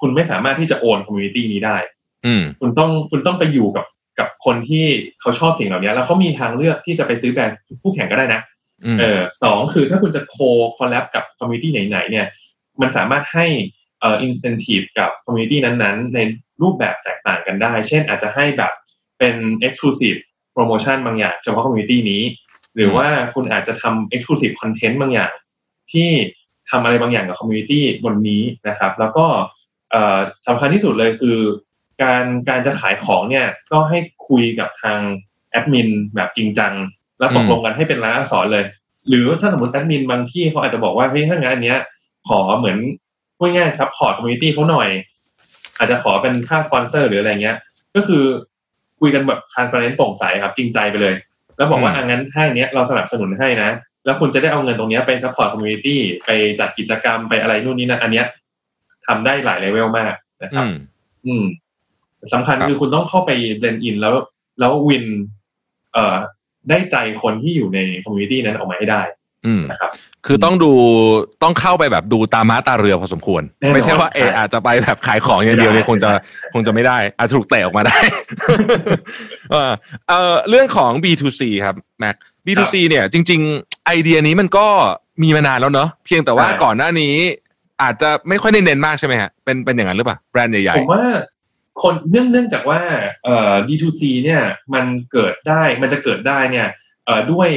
[SPEAKER 4] คุณไม่สามารถที่จะ own community นี้ได้
[SPEAKER 3] อืม
[SPEAKER 4] คุณต้องคุณต้องไปอยู่กับกับคนที่เขาชอบสิ่งเหล่านี้ แล้วเขามีทางเลือกที่จะไปซื้อแบรนด์คู่แข่งก็ได้นะ
[SPEAKER 3] อืม
[SPEAKER 4] เออสองคือถ้าคุณจะ co-collab กับ community ไหนๆเนี่ย มันสามารถให้ เอ่ออินเซนティブกับคอมมูนิตี้นั้นๆ ในรูปแบบแตกต่างกันได้ เช่นอาจจะให้แบบเป็น Exclusive Promotion บางอย่างเฉพาะคอมมูนิตี้นี้ หรือว่าคุณอาจจะทำ Exclusive Content บางอย่าง ที่ทำอะไรบางอย่างกับคอมมูนิตี้บนนี้นะครับ แล้วก็เอ่อสำคัญที่สุดเลยคือ การการจะขายของเนี่ยก็ให้คุยกับทางแอดมินแบบจริงจัง แล้วตกลงกันให้เป็นรายลักษรเลย หรือถ้าสมมติแอดมินบางที่เขาอาจจะบอกว่าเฮ้ยถ้างั้นอันเนี้ย ขอเหมือน พูดง่าย support community เขาหน่อย อาจจะขอเป็นค่าสปอนเซอร์หรืออะไรเงี้ย ก็คือคุยกันแบบ transparent โปร่งใสครับ จริงใจไปเลย แล้วบอกว่า
[SPEAKER 3] อืม
[SPEAKER 4] อะงั้นถ้าอย่างเนี้ยเราสนับสนุนให้นะ แล้วคุณจะได้เอาเงินตรงเนี้ยไป support community ไปจัดกิจกรรมไปอะไรนู่นนี่นั่นอันเนี้ยทำได้หลายเลเวลมากนะครับอื
[SPEAKER 3] ม
[SPEAKER 4] อืมสำคัญ
[SPEAKER 3] ครับ
[SPEAKER 4] คือคุณต้องเข้าไป blend in แล้วแล้ว win เอ่อได้ใจคนที่อยู่ใน community นั้นออกมาให้ได้
[SPEAKER 3] อืม
[SPEAKER 4] นะครับ
[SPEAKER 3] คือต้องดูต้องเข้าไปแบบดูตาม้าตาเรือพอสมควร
[SPEAKER 4] แน่นอน
[SPEAKER 3] ไม่ใช่ว่าเออ
[SPEAKER 4] ใช่
[SPEAKER 3] อาจจะไปแบบขายของอย่างเดียวเนี่ย
[SPEAKER 4] ไม่ได้
[SPEAKER 3] คงจะคงจะไม่ได้ อาจจะถูกเตะออกมาได้เออเออเรื่องของ D2C ครับแม็ก D2C เนี่ยจริง ๆ ไอเดียนี้มันก็มีมานานแล้วเนอะเพียงแต่ว่า
[SPEAKER 4] ใช่
[SPEAKER 3] ก่อนหน้านี้อาจจะไม่ค่อยได้เน้นมากใช่ไหมฮะเป็นเป็นอย่างนั้นหรือเปล่าแบรนด์ใหญ่
[SPEAKER 4] ผมว่าคนเนื่องเนื่องจากว่าเอ่อ D2C เนี่ยมันเกิดได้มันจะเกิดได้เนี่ยเอ่อด้วย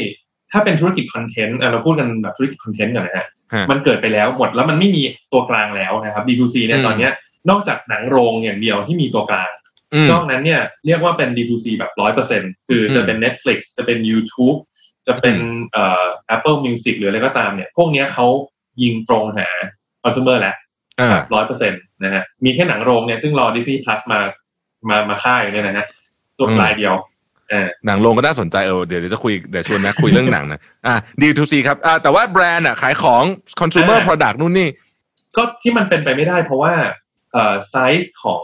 [SPEAKER 4] ถ้าเป็นธุรกิจคอนเทนต์เราพูดกันแบบธุรกิจคอนเทนต์ก่อนนะฮะ
[SPEAKER 3] ฮะ
[SPEAKER 4] มันเกิดไปแล้วหมดแล้วมันไม่มีตัวกลางแล้วนะครับ D2C เนี่ย
[SPEAKER 3] อืม
[SPEAKER 4] ตอนเนี้ยนอกจากหนังโรงอย่างเดียวที่มีตัวกลาง
[SPEAKER 3] ๆอืม
[SPEAKER 4] นอกนั้นเนี่ยเรียกว่าเป็น D2C แบบร้อยเปอร์เซ็นคือจะเป็น Netflix จะเป็น YouTube จะเป็นเอ่อ Apple Music หรืออะไรก็ตามเนี่ย พวกเนี้ยเขายิงตรงหา consumer แล้ว
[SPEAKER 3] อ่า
[SPEAKER 4] ร้อยเปอร์เซ็นต์นะฮะมีแค่หนังโรงเนี่ยซึ่งรอ Disney Plus มามามาค่ายเนี่ยนะฮะตัว
[SPEAKER 3] อืม
[SPEAKER 4] รายเดียวเออ
[SPEAKER 3] หนังโรงก็น่าสนใจเออเดี๋ยวเดี๋ยวจะคุยเดี๋ยวชวนนะคุยเรื่องหนังนะอะ D2C ครับอ่าแต่ว่าแบรนด์อะขายของ consumer
[SPEAKER 4] อ่า
[SPEAKER 3] product นู่นนี่
[SPEAKER 4] ก็ที่มันเป็นไปไม่ได้เพราะว่าเอ่อไซส์ของ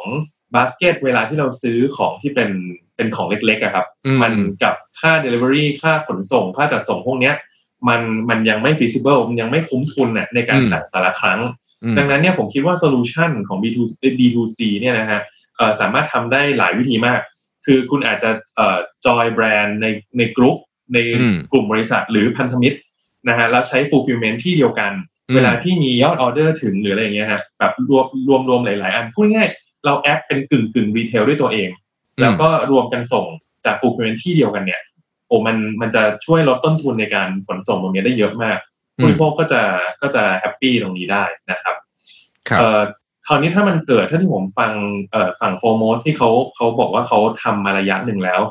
[SPEAKER 4] บาสเกตเวลาที่เราซื้อของที่เป็นเป็นของเล็กๆอะครับ
[SPEAKER 3] อืม
[SPEAKER 4] มันกับค่า Delivery ค่าขนส่ง ค่าจัดส่งพวกเนี้ย มันมันยังไม่ feasible มันยังไม่คุ้มทุนน่ะในการสั่งแต่ละครั้ง
[SPEAKER 3] อืม
[SPEAKER 4] ดังนั้นเนี่ยผมคิดว่า solution ของ D2 D2C เนี่ยนะฮะเอ่อสามารถทำได้หลายวิธีมาก คือคุณอาจจะเอ่อจอยแบรนด์ในในกลุ่มใน
[SPEAKER 3] อืม
[SPEAKER 4] กลุ่มบริษัทหรือพันธมิตรนะฮะแล้วใช้ fulfillment ที่เดียวกัน
[SPEAKER 3] อืม
[SPEAKER 4] เวลาที่มียอดออเดอร์ถึงหรืออะไรอย่างเงี้ยฮะแบบรวมรวมรวมหลาย ๆ อันพูดง่ายๆเราแอปเป็นกึ่งกึ่ง retail ด้วยตัวเอง แล้วก็รวมกันส่งจาก fulfillment ที่เดียวกันเนี่ยโอ้มันมันจะช่วยลดต้นทุนในการขนส่งตรงนี้ได้เยอะมากผู้บริโภคก็จะก็จะ happy ตรงนี้ได้นะครับ
[SPEAKER 3] ครับ
[SPEAKER 4] เอ่อคราวนี้ถ้ามันเกิดถ้าที่ผมฟังเอ่อฝั่งโฟร์โมสต์ที่เขาเขาบอกว่าเขาทำมาระยะหนึ่งแล้ว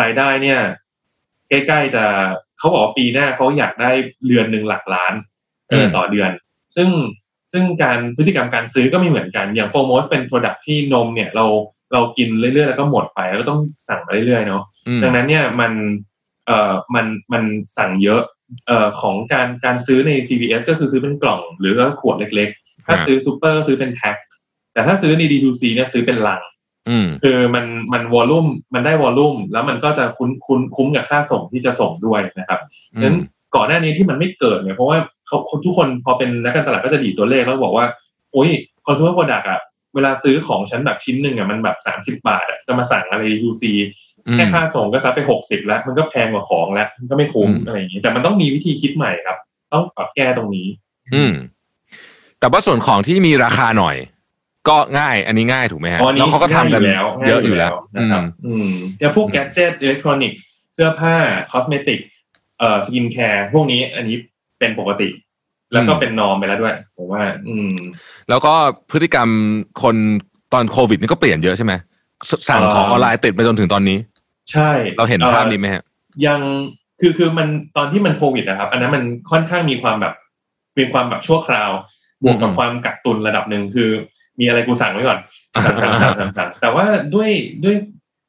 [SPEAKER 4] รายได้เนี่ย ใกล้ๆจะเขาบอกว่าปีหน้าเขาอยากได้เดือนหนึ่งหลักล้านเออ
[SPEAKER 3] ม
[SPEAKER 4] ต่อเดือน ซึ่งซึ่งการพฤติกรรมการซื้อก็ไม่เหมือนกัน อย่างโฟร์โมสต์เป็น product ที่นมเนี่ยเราเรากินเรื่อยๆแล้วก็หมดไปแล้วก็ต้องสั่งมาเรื่อยๆเนาะ
[SPEAKER 3] อืม
[SPEAKER 4] ดังนั้นเนี่ยมันเอ่อมันมันสั่งเยอะเอ่อของการการซื้อใน CVS ก็คือซื้อเป็นกล่องหรือว่าขวดเล็กๆ ถ้า
[SPEAKER 3] ฮะ
[SPEAKER 4] ซื้อซูเปอร์ซื้อเป็นแพ็คแต่ถ้าซื้อใน D2C เนี่ยซื้อเป็นลัง
[SPEAKER 3] อืม
[SPEAKER 4] คือมันมันวอลลุ่มมันได้วอลลุ่มแล้วมันก็จะคุ้นคุ้นคุ้มกับค่าส่งที่จะส่งด้วยนะครับ
[SPEAKER 3] อื
[SPEAKER 4] นั้น
[SPEAKER 3] ม
[SPEAKER 4] ก่อนหน้านี้ที่มันไม่เกิดเนี่ยเพราะว่าเขาทุกคนพอเป็นนักการตลาดก็จะดีดตัวเลขแล้วบอกว่าโอ้ยคอน sumer product อะเวลาซื้อของชั้นแบบชิ้นหนึ่งอะมันแบบสามสิบบาทอะจะมาสั่งอะไร D2C
[SPEAKER 3] อืม
[SPEAKER 4] แค่ค่าส่งก็ซัดไปหกสิบแล้ว มันก็แพงกว่าของแล้ว มันก็ไม่คุ้ม
[SPEAKER 3] อืม
[SPEAKER 4] อะไรอย่างนี้แต่มันต้องมีวิธีคิดใหม่ครับ ต้องปรับแก้ตรงนี้
[SPEAKER 3] อืม แต่ว่าส่วนของที่มีราคาหน่อย ก็ง่ายอันนี้ง่ายถูกไหมฮะ
[SPEAKER 4] อ๋ออันนี้
[SPEAKER 3] แล้วเขาก็ทำกัน
[SPEAKER 4] ง่ายอยู่แล้ว
[SPEAKER 3] เยอะอยู่แล้ว
[SPEAKER 4] ง่ายนะครับอืมอย่างพวก
[SPEAKER 3] อืม
[SPEAKER 4] แกดเจิตอิเล็กทรอนิกส์เสื้อผ้า cosmetic เอ่อ skincare พวกนี้อันนี้เป็นปกติ แล้วก็เป็นนอมไปแล้วด้วยผมว่า อืม
[SPEAKER 3] แล้วก็พฤติกรรมคนตอนโควิดนี่ก็เปลี่ยนเยอะใช่ไหมสสั่ง
[SPEAKER 4] เอ่อ
[SPEAKER 3] ของออนไลน์ติดไปจนถึงตอนนี้
[SPEAKER 4] ใช่
[SPEAKER 3] เราเห็น
[SPEAKER 4] อ่อ
[SPEAKER 3] ภาพนี้ไหมฮะ
[SPEAKER 4] ยังคือคือมันตอนที่มันโควิดนะครับ อันนั้นมันค่อนข้างมีความแบบมีความแบบชั่วคราว บวกกับ
[SPEAKER 3] อืม
[SPEAKER 4] ความกักตุนระดับหนึ่งคือ มีอะไรกูสั่งไว้ก่อนสั่งสั่งสั่งสั่งสั่งแต่ว่าด้วยด้วย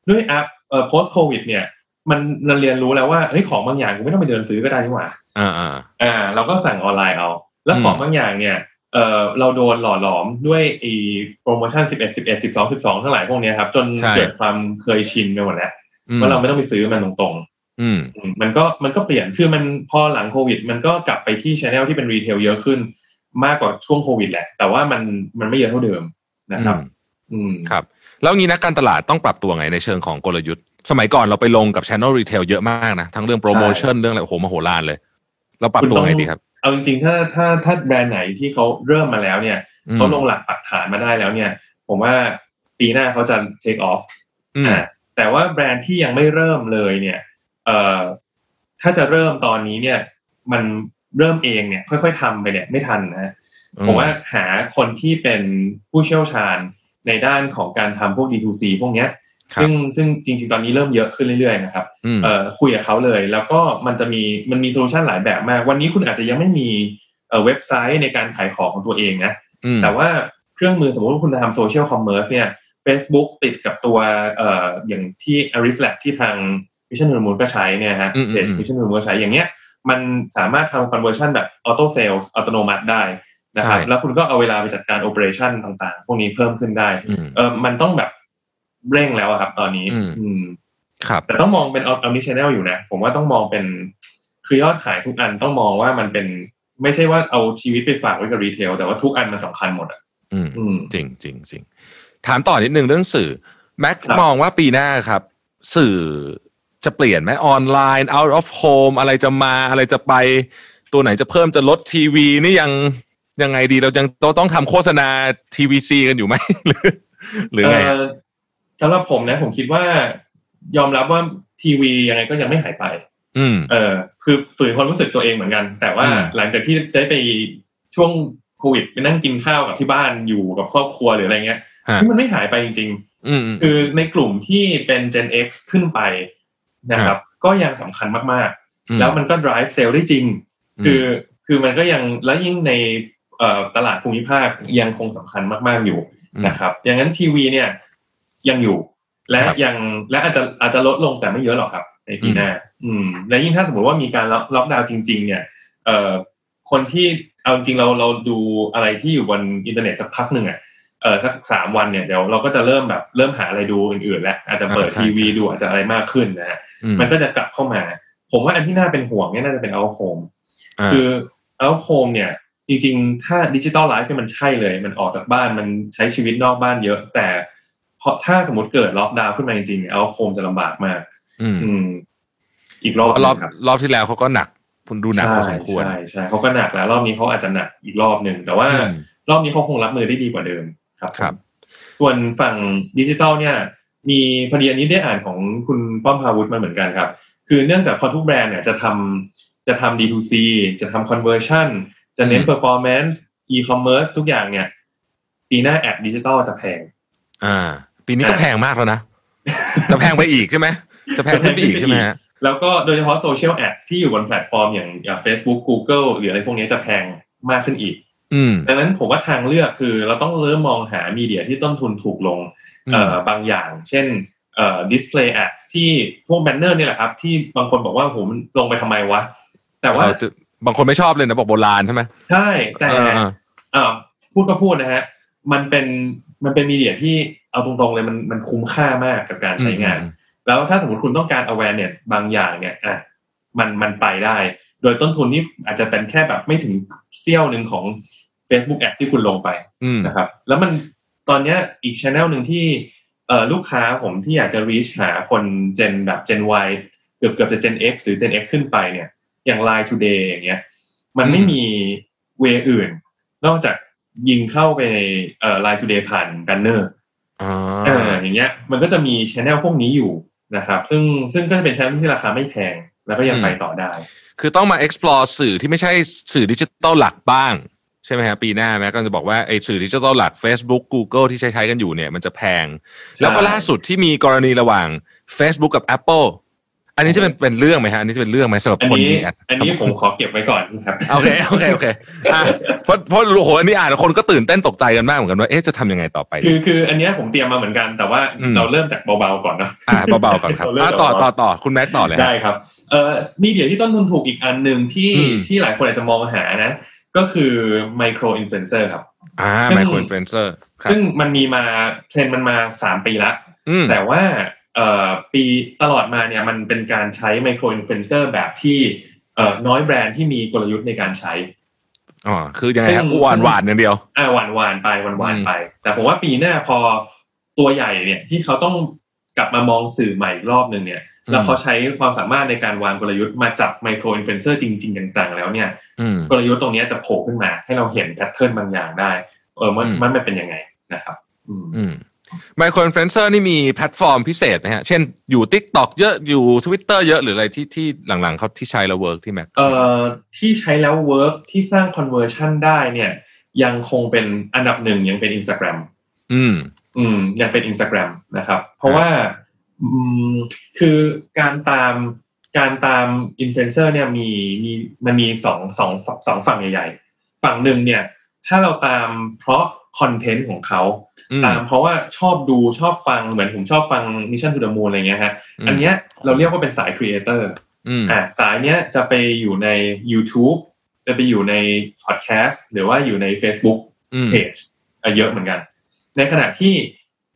[SPEAKER 4] ด้วยแอปเอ่อ post covid เนี่ยมันมันเรียนรู้แล้วว่าเฮ้ยของบางอย่างกูไม่ต้องไปเดินซื้อก็ได้นี่หว่า
[SPEAKER 3] อ่าอ่า
[SPEAKER 4] อ่าเราก็สั่งออนไลน์เอา แล้ว
[SPEAKER 3] อืม
[SPEAKER 4] ของบางอย่างเนี่ยเออเราโดนหล่อหลอมด้วยไอ้โปรโมชั่น11 11 12 12ทั้งหลายพวกเนี้ยครับ จนเกิดความเคยชินไปหมดแล้ว
[SPEAKER 3] อืม
[SPEAKER 4] ว่าเราไม่ต้องไปซื้อมันตรงๆ
[SPEAKER 3] อืม
[SPEAKER 4] อืมมันก็มันก็เปลี่ยนคือมันพอหลังโควิด มันก็กลับไปที่ channel ที่เป็น retail เยอะขึ้น มากกว่าช่วงโควิดแหละ แต่ว่ามันมันไม่เยอะเท่าเดิมนะครับ อืม
[SPEAKER 3] ครับ แล้วงี้นักการตลาดต้องปรับตัวไงในเชิงของกลยุทธ์ สมัยก่อนเราไปลงกับ Channel Retail เยอะมากนะ ทั้งเรื่องโปรโมชั่นเรื่องอะไรโอ้โหมโหฬารเลย เราปรับตัวไงดีครับ
[SPEAKER 4] เอาจริงๆถ้าถ้าถ้าแบรนด์ไหนที่เขาเริ่มมาแล้วเนี่ย
[SPEAKER 3] อืม
[SPEAKER 4] เขาลงหลักปักฐานมาได้แล้วเนี่ย ผมว่าปีหน้าเขาจะ take off
[SPEAKER 3] อืม
[SPEAKER 4] อ่าแต่ว่าแบรนด์ที่ยังไม่เริ่มเลยเนี่ย เอ่อถ้าจะเริ่มตอนนี้เนี่ย มัน เริ่มเองเนี่ยค่อย ๆทำไปเนี่ยไม่ทันนะผมว่าหาคนที่เป็นผู้เชี่ยวชาญในด้านของการทำพวก D2C พวกเนี้ย
[SPEAKER 3] ครับ
[SPEAKER 4] ซึ่งซึ่งจริงๆ ตอนนี้เริ่มเยอะขึ้นเรื่อยๆนะครับ
[SPEAKER 3] อืม
[SPEAKER 4] เอ่อคุยกับเขาเลย แล้วก็มันจะมีมันมี solution หลายแบบมาก วันนี้คุณอาจจะยังไม่มีเอ่อเว็บไซต์ในการขายของของตัวเองนะ
[SPEAKER 3] อืม
[SPEAKER 4] แต่ว่าเครื่องมือสมมติว่าคุณจะทำ social commerce เนี่ย Facebook ติดกับตัวเอ่ออย่างที่ Aris Lab ที่ทาง Mission to the Moon ก็ใช้เนี่ยฮะ
[SPEAKER 3] อืมอืม
[SPEAKER 4] เพจ Mission to the Moon ก็ใช้อย่างเงี้ย มันสามารถทำ conversion แบบ auto sales อัตโนมัติได้นะครับ
[SPEAKER 3] ใช่
[SPEAKER 4] แล้วคุณก็เอาเวลาไปจัดการ operation ต่างๆ พวกนี้เพิ่มขึ้นได้
[SPEAKER 3] อืม
[SPEAKER 4] เออมันต้องแบบเร่งแล้วอะครับ ตอนนี้
[SPEAKER 3] อืม
[SPEAKER 4] อืม
[SPEAKER 3] ครับ
[SPEAKER 4] แต่ต้องมองเป็น omni channel อยู่นะ ผมว่าต้องมองเป็นคือยอดขายทุกอันต้องมองว่ามันเป็นไม่ใช่ว่าเอาชีวิตไปฝากไว้กับรีเทลแต่ว่าทุกอันมันสำคัญหมดอะ
[SPEAKER 3] อืม
[SPEAKER 4] อืม
[SPEAKER 3] จริงจริงจริงถามต่อนิดนึงเรื่องสื่อแม็ก
[SPEAKER 4] ครับ
[SPEAKER 3] มองว่าปีหน้าครับ สื่อ จะเปลี่ยนไหมออนไลน์ out of home อะไรจะมาอะไรจะไป ตัวไหนจะเพิ่มจะลดทีวีนี่ยังยังไงดีเรายังต้องทำโฆษณาทีวีซีกันอยู่ไหมหรือหรือไง
[SPEAKER 4] เอ่อสำหรับผมนะ ผมคิดว่ายอมรับว่าทีวียังไงก็ยังไม่หายไป
[SPEAKER 3] อืม
[SPEAKER 4] เออ คือฝืนความรู้สึกตัวเองเหมือนกัน แต่ว่า
[SPEAKER 3] อืม
[SPEAKER 4] หลังจากที่ได้ไปช่วงโควิดไปนั่งกินข้าวกับที่บ้านอยู่กับครอบครัวหรืออะไรเงี้ย
[SPEAKER 3] ฮะ
[SPEAKER 4] ที่มันไม่หายไปจริง
[SPEAKER 3] อืมอืม
[SPEAKER 4] ๆคือในกลุ่มที่เป็น Gen X ขึ้นไป นะครับ ก็ยังสำคัญมากๆ แล้วมันก็ drive sale ได้จริง คือคือมันก็ยังแล้วยิ่งในเอ่อตลาดภูมิภาคยังคงสำคัญมากๆอยู่
[SPEAKER 3] ม
[SPEAKER 4] นะครับ อย่างนั้นทีวีเนี่ยยังอยู่ และ
[SPEAKER 3] ครับ
[SPEAKER 4] ยังและอาจจะอาจจะลดลงแต่ไม่เยอะหรอกครับ ในปีหน้า อืม และยิ่งถ้าสมมติว่ามีการล็อกล็อกดาวน์จริง ๆ เนี่ยเอ่อคนที่เอาจริงเราเราดูอะไรที่อยู่บนอินเทอร์เน็ตสักพักหนึ่งอะ เออสักสามวันเนี่ยเดี๋ยวเราก็จะเริ่มแบบเริ่มหาอะไรดูอื่นๆแล้วอาจจะเปิด
[SPEAKER 3] อ่าใช่
[SPEAKER 4] ทีวี
[SPEAKER 3] ใช่
[SPEAKER 4] ดูอาจจะอะไรมากขึ้นนะฮะ
[SPEAKER 3] อืม
[SPEAKER 4] มันก็จะกลับเข้ามา ผมว่าอันที่น่าเป็นห่วงเนี่ยน่าจะเป็นเอาโฮมาคือเอาโฮมเนี่ย จริง ๆ ถ้า digital life เนี่ยมันใช่เลย มันออกจากบ้านมันใช้ชีวิตนอกบ้านเยอะ แต่เพราะถ้าสมมติเกิดล็อกดาวน์ขึ้นมาจริงๆเอาโฮมจะลำบากมาก
[SPEAKER 3] อืม
[SPEAKER 4] อืมอีกรอบหนึ่งร
[SPEAKER 3] อบ
[SPEAKER 4] ครับ
[SPEAKER 3] รอบที่แล้วเขาก็หนักคุณดูหนักพอสมควร
[SPEAKER 4] ใช่ใช่เขาก็หนักแล้ว รอบนี้เขาอาจจะหนักอีกรอบหนึ่งแต่ว่า
[SPEAKER 3] อืม
[SPEAKER 4] รอบนี้เขาคงรับมือได้ดีกว่าเดิม ครับ
[SPEAKER 3] ครับ
[SPEAKER 4] ส่วนฝั่งดิจิตอลเนี่ย มีพอดีอันนี้ได้อ่านของคุณป้อมภาวุธมาเหมือนกันครับ คือเนื่องจากพอทุกแบรนด์เนี่ยจะทำจะทำ D2C จะทำ conversion จะเน้น
[SPEAKER 3] อืม
[SPEAKER 4] performance e-commerce ทุกอย่างเนี่ย ปีหน้า ad ดิจิตอลจะแพง
[SPEAKER 3] อ่า ปีนี้ก็
[SPEAKER 4] อ่า
[SPEAKER 3] แพงมากแล้วนะ จะแพงไปอีกใช่ไหม จะแพงขึ้นไปอีกใช่ไหมฮะ
[SPEAKER 4] แล้วก็โดยเฉพาะ social ad ที่อยู่บนแพลตฟอร์มอย่างอย่าง Facebook Google หรืออะไรพวกนี้จะแพงมากขึ้นอีก
[SPEAKER 3] อืม
[SPEAKER 4] ดังนั้นผมว่าทางเลือกคือ เราต้องเริ่มมองหา media ที่ต้นทุนถูกลงเอ่อบางอย่าง เช่นเอ่อ display ad ที่พวกแบนเนอร์นี่แหละครับ ที่บางคนบอกว่าผมลงไปทำไมวะ แต่ว่า
[SPEAKER 3] เออจะบางคนไม่ชอบเลยนะบอกโบราณใช่ไหม
[SPEAKER 4] ใช่แต่
[SPEAKER 3] เออเออ
[SPEAKER 4] อ่าพูดก็พูดนะฮะมันเป็นมันเป็นมีเดียที่เอาตรงๆเลยมันมันคุ้มค่ามากกับการใช้งาน แล้วถ้าสมมติคุณต้องการ awareness บางอย่างเนี่ยอะมันมันไปได้ โดยต้นทุนนี่อาจจะเป็นแค่แบบไม่ถึงเสี้ยวหนึ่งของ Facebook Ad ที่คุณลงไป
[SPEAKER 3] อืม
[SPEAKER 4] นะครับ แล้วมันตอนเนี้ยอีกช anel หนึ่งที่เอ่อลูกค้าผมที่อยากจะ reach หาคนเจนแบบ Gen Y เกือบเกือบจะ Gen X หรือ Gen X ขึ้นไปเนี่ย อย่าง Line Today อย่างเงี้ย มันไม่มีเวอื่น นอกจากยิงเข้าไปในเอ่อ Line Today ผ่านแบนเนอร์
[SPEAKER 3] อ๋อ
[SPEAKER 4] เอออย่างเงี้ย มันก็จะมีช anel พวกนี้อยู่นะครับ ซึ่งซึ่งก็จะเป็นช anel ที่ราคาไม่แพง แล้วก็ยังไปต่อได้
[SPEAKER 3] คือต้องมา explore สื่อที่ไม่ใช่สื่อดิจิตอลหลักบ้าง ใช่ไหมฮะปีหน้าแม้ก็จะบอกว่าไอ้สื่อดิจิตอลหลัก Facebook Google ที่ใช้ใช้กันอยู่เนี่ยมันจะแพง แล้วก็ล่าสุดที่มีกรณีระหว่าง Facebook กับ Apple อันนี้จะเป็นเป็นเรื่องไหมฮะอันนี้จะเป็นเรื่องไหมสำหรับ
[SPEAKER 4] อัน
[SPEAKER 3] คน
[SPEAKER 4] นี้
[SPEAKER 3] ยิง ad อั
[SPEAKER 4] นนี้ผมขอเก็บไว้ก่อนนะครับ
[SPEAKER 3] โอเคโอเคโอเคอะเพราะเพราะโอ้โหอันนี้อ่านแล้วคนก็ตื่นเต้นตกใจกันมากเหมือนกันว่าเอ๊ะจะทำยังไงต่อไป
[SPEAKER 4] คือคือ อันเนี้ยผมเตรียมมาเหมือนกันแต่ว่า
[SPEAKER 3] อืม
[SPEAKER 4] เราเริ่มจากเบาๆก่อนเนอะ
[SPEAKER 3] อ่าเบาๆก่อนครับ
[SPEAKER 4] เราเริ่ม
[SPEAKER 3] อะ
[SPEAKER 4] จาก
[SPEAKER 3] ต่อ
[SPEAKER 4] เบาๆ
[SPEAKER 3] ต่อต่อคุณแม็คต่อเลยฮะ
[SPEAKER 4] ได้ครับเอ่อ media ที่ต้นทุนถูกอีกอันหนึ่งที่
[SPEAKER 3] อืม
[SPEAKER 4] ที่หลายคนอาจจะมองหานะ ก็คือ micro influencer ครับ
[SPEAKER 3] อ่า
[SPEAKER 4] ซึ่ง
[SPEAKER 3] micro influencerครับ
[SPEAKER 4] ซึ่งมันมีมาเทรนด์มันมาสามปีละ
[SPEAKER 3] อืม
[SPEAKER 4] แต่ว่าเอ่อปีตลอดมาเนี่ยมันเป็นการใช้ micro influencer แบบที่เอ่อน้อยแบรนด์ที่มีกลยุทธ์ในการใช้
[SPEAKER 3] อ๋อคือยังไงครับ
[SPEAKER 4] ซึ่ง
[SPEAKER 3] หว่านหว่านอย่างเดียว
[SPEAKER 4] อ่าหว่านหว่านๆไปหว่านหว่าน
[SPEAKER 3] อืม
[SPEAKER 4] ๆไป แต่ผมว่าปีหน้าพอตัวใหญ่เนี่ยที่เขาต้องกลับมามองสื่อใหม่อีกรอบหนึ่งเนี่ย แล้วเขาใช้ความสามารถในการวางกลยุทธ์มาจับ micro influencer จริงๆจังๆแล้วเนี่ย
[SPEAKER 3] อืม
[SPEAKER 4] กลยุทธ์ตรงเนี้ยจะโผล่ขึ้นมา ให้เราเห็น pattern บางอย่างได้ เออมัน
[SPEAKER 3] อืม
[SPEAKER 4] มันเป็นยังไงนะครับอืม
[SPEAKER 3] อืม micro influencer นี่มีแพลตฟอร์มพิเศษไหมฮะ เช่นอยู่ Tik t o k เยอะอยู่ Twitter เยอะหรืออะไรที่ที่หลังๆเขาที่ใช้แล้ว work ที่แม็ค
[SPEAKER 4] เอ่อที่ใช้แล้ว work ที่สร้าง conversion ได้เนี่ย ยังคงเป็นอันดับหนึ่งยังเป็น Instagram
[SPEAKER 3] อืม
[SPEAKER 4] อืมยังเป็น Instagram นะครับ เพราะว่าอืม คือการตามการตามอินฟลูเอนเซอร์เนี่ยมีมีมันมีสองสองสองฝั่งใหญ่ๆ ฝั่งหนึ่งเนี่ย ถ้าเราตามเพราะ content ของเขา
[SPEAKER 3] อืม
[SPEAKER 4] ตามเพราะว่าชอบดูชอบฟังเหมือนผมชอบฟัง Mission to the Moon อะไรเงี้ยฮะ
[SPEAKER 3] อืม
[SPEAKER 4] อันเนี้ยเราเรียกว่าเป็นสาย creator อื
[SPEAKER 3] ม
[SPEAKER 4] อ่าสายเนี้ยจะไปอยู่ใน YouTube จะไปอยู่ในพอดแคสต์หรือว่าอยู่ใน Facebook
[SPEAKER 3] อืม
[SPEAKER 4] เพจอะเยอะเหมือนกัน ในขณะที่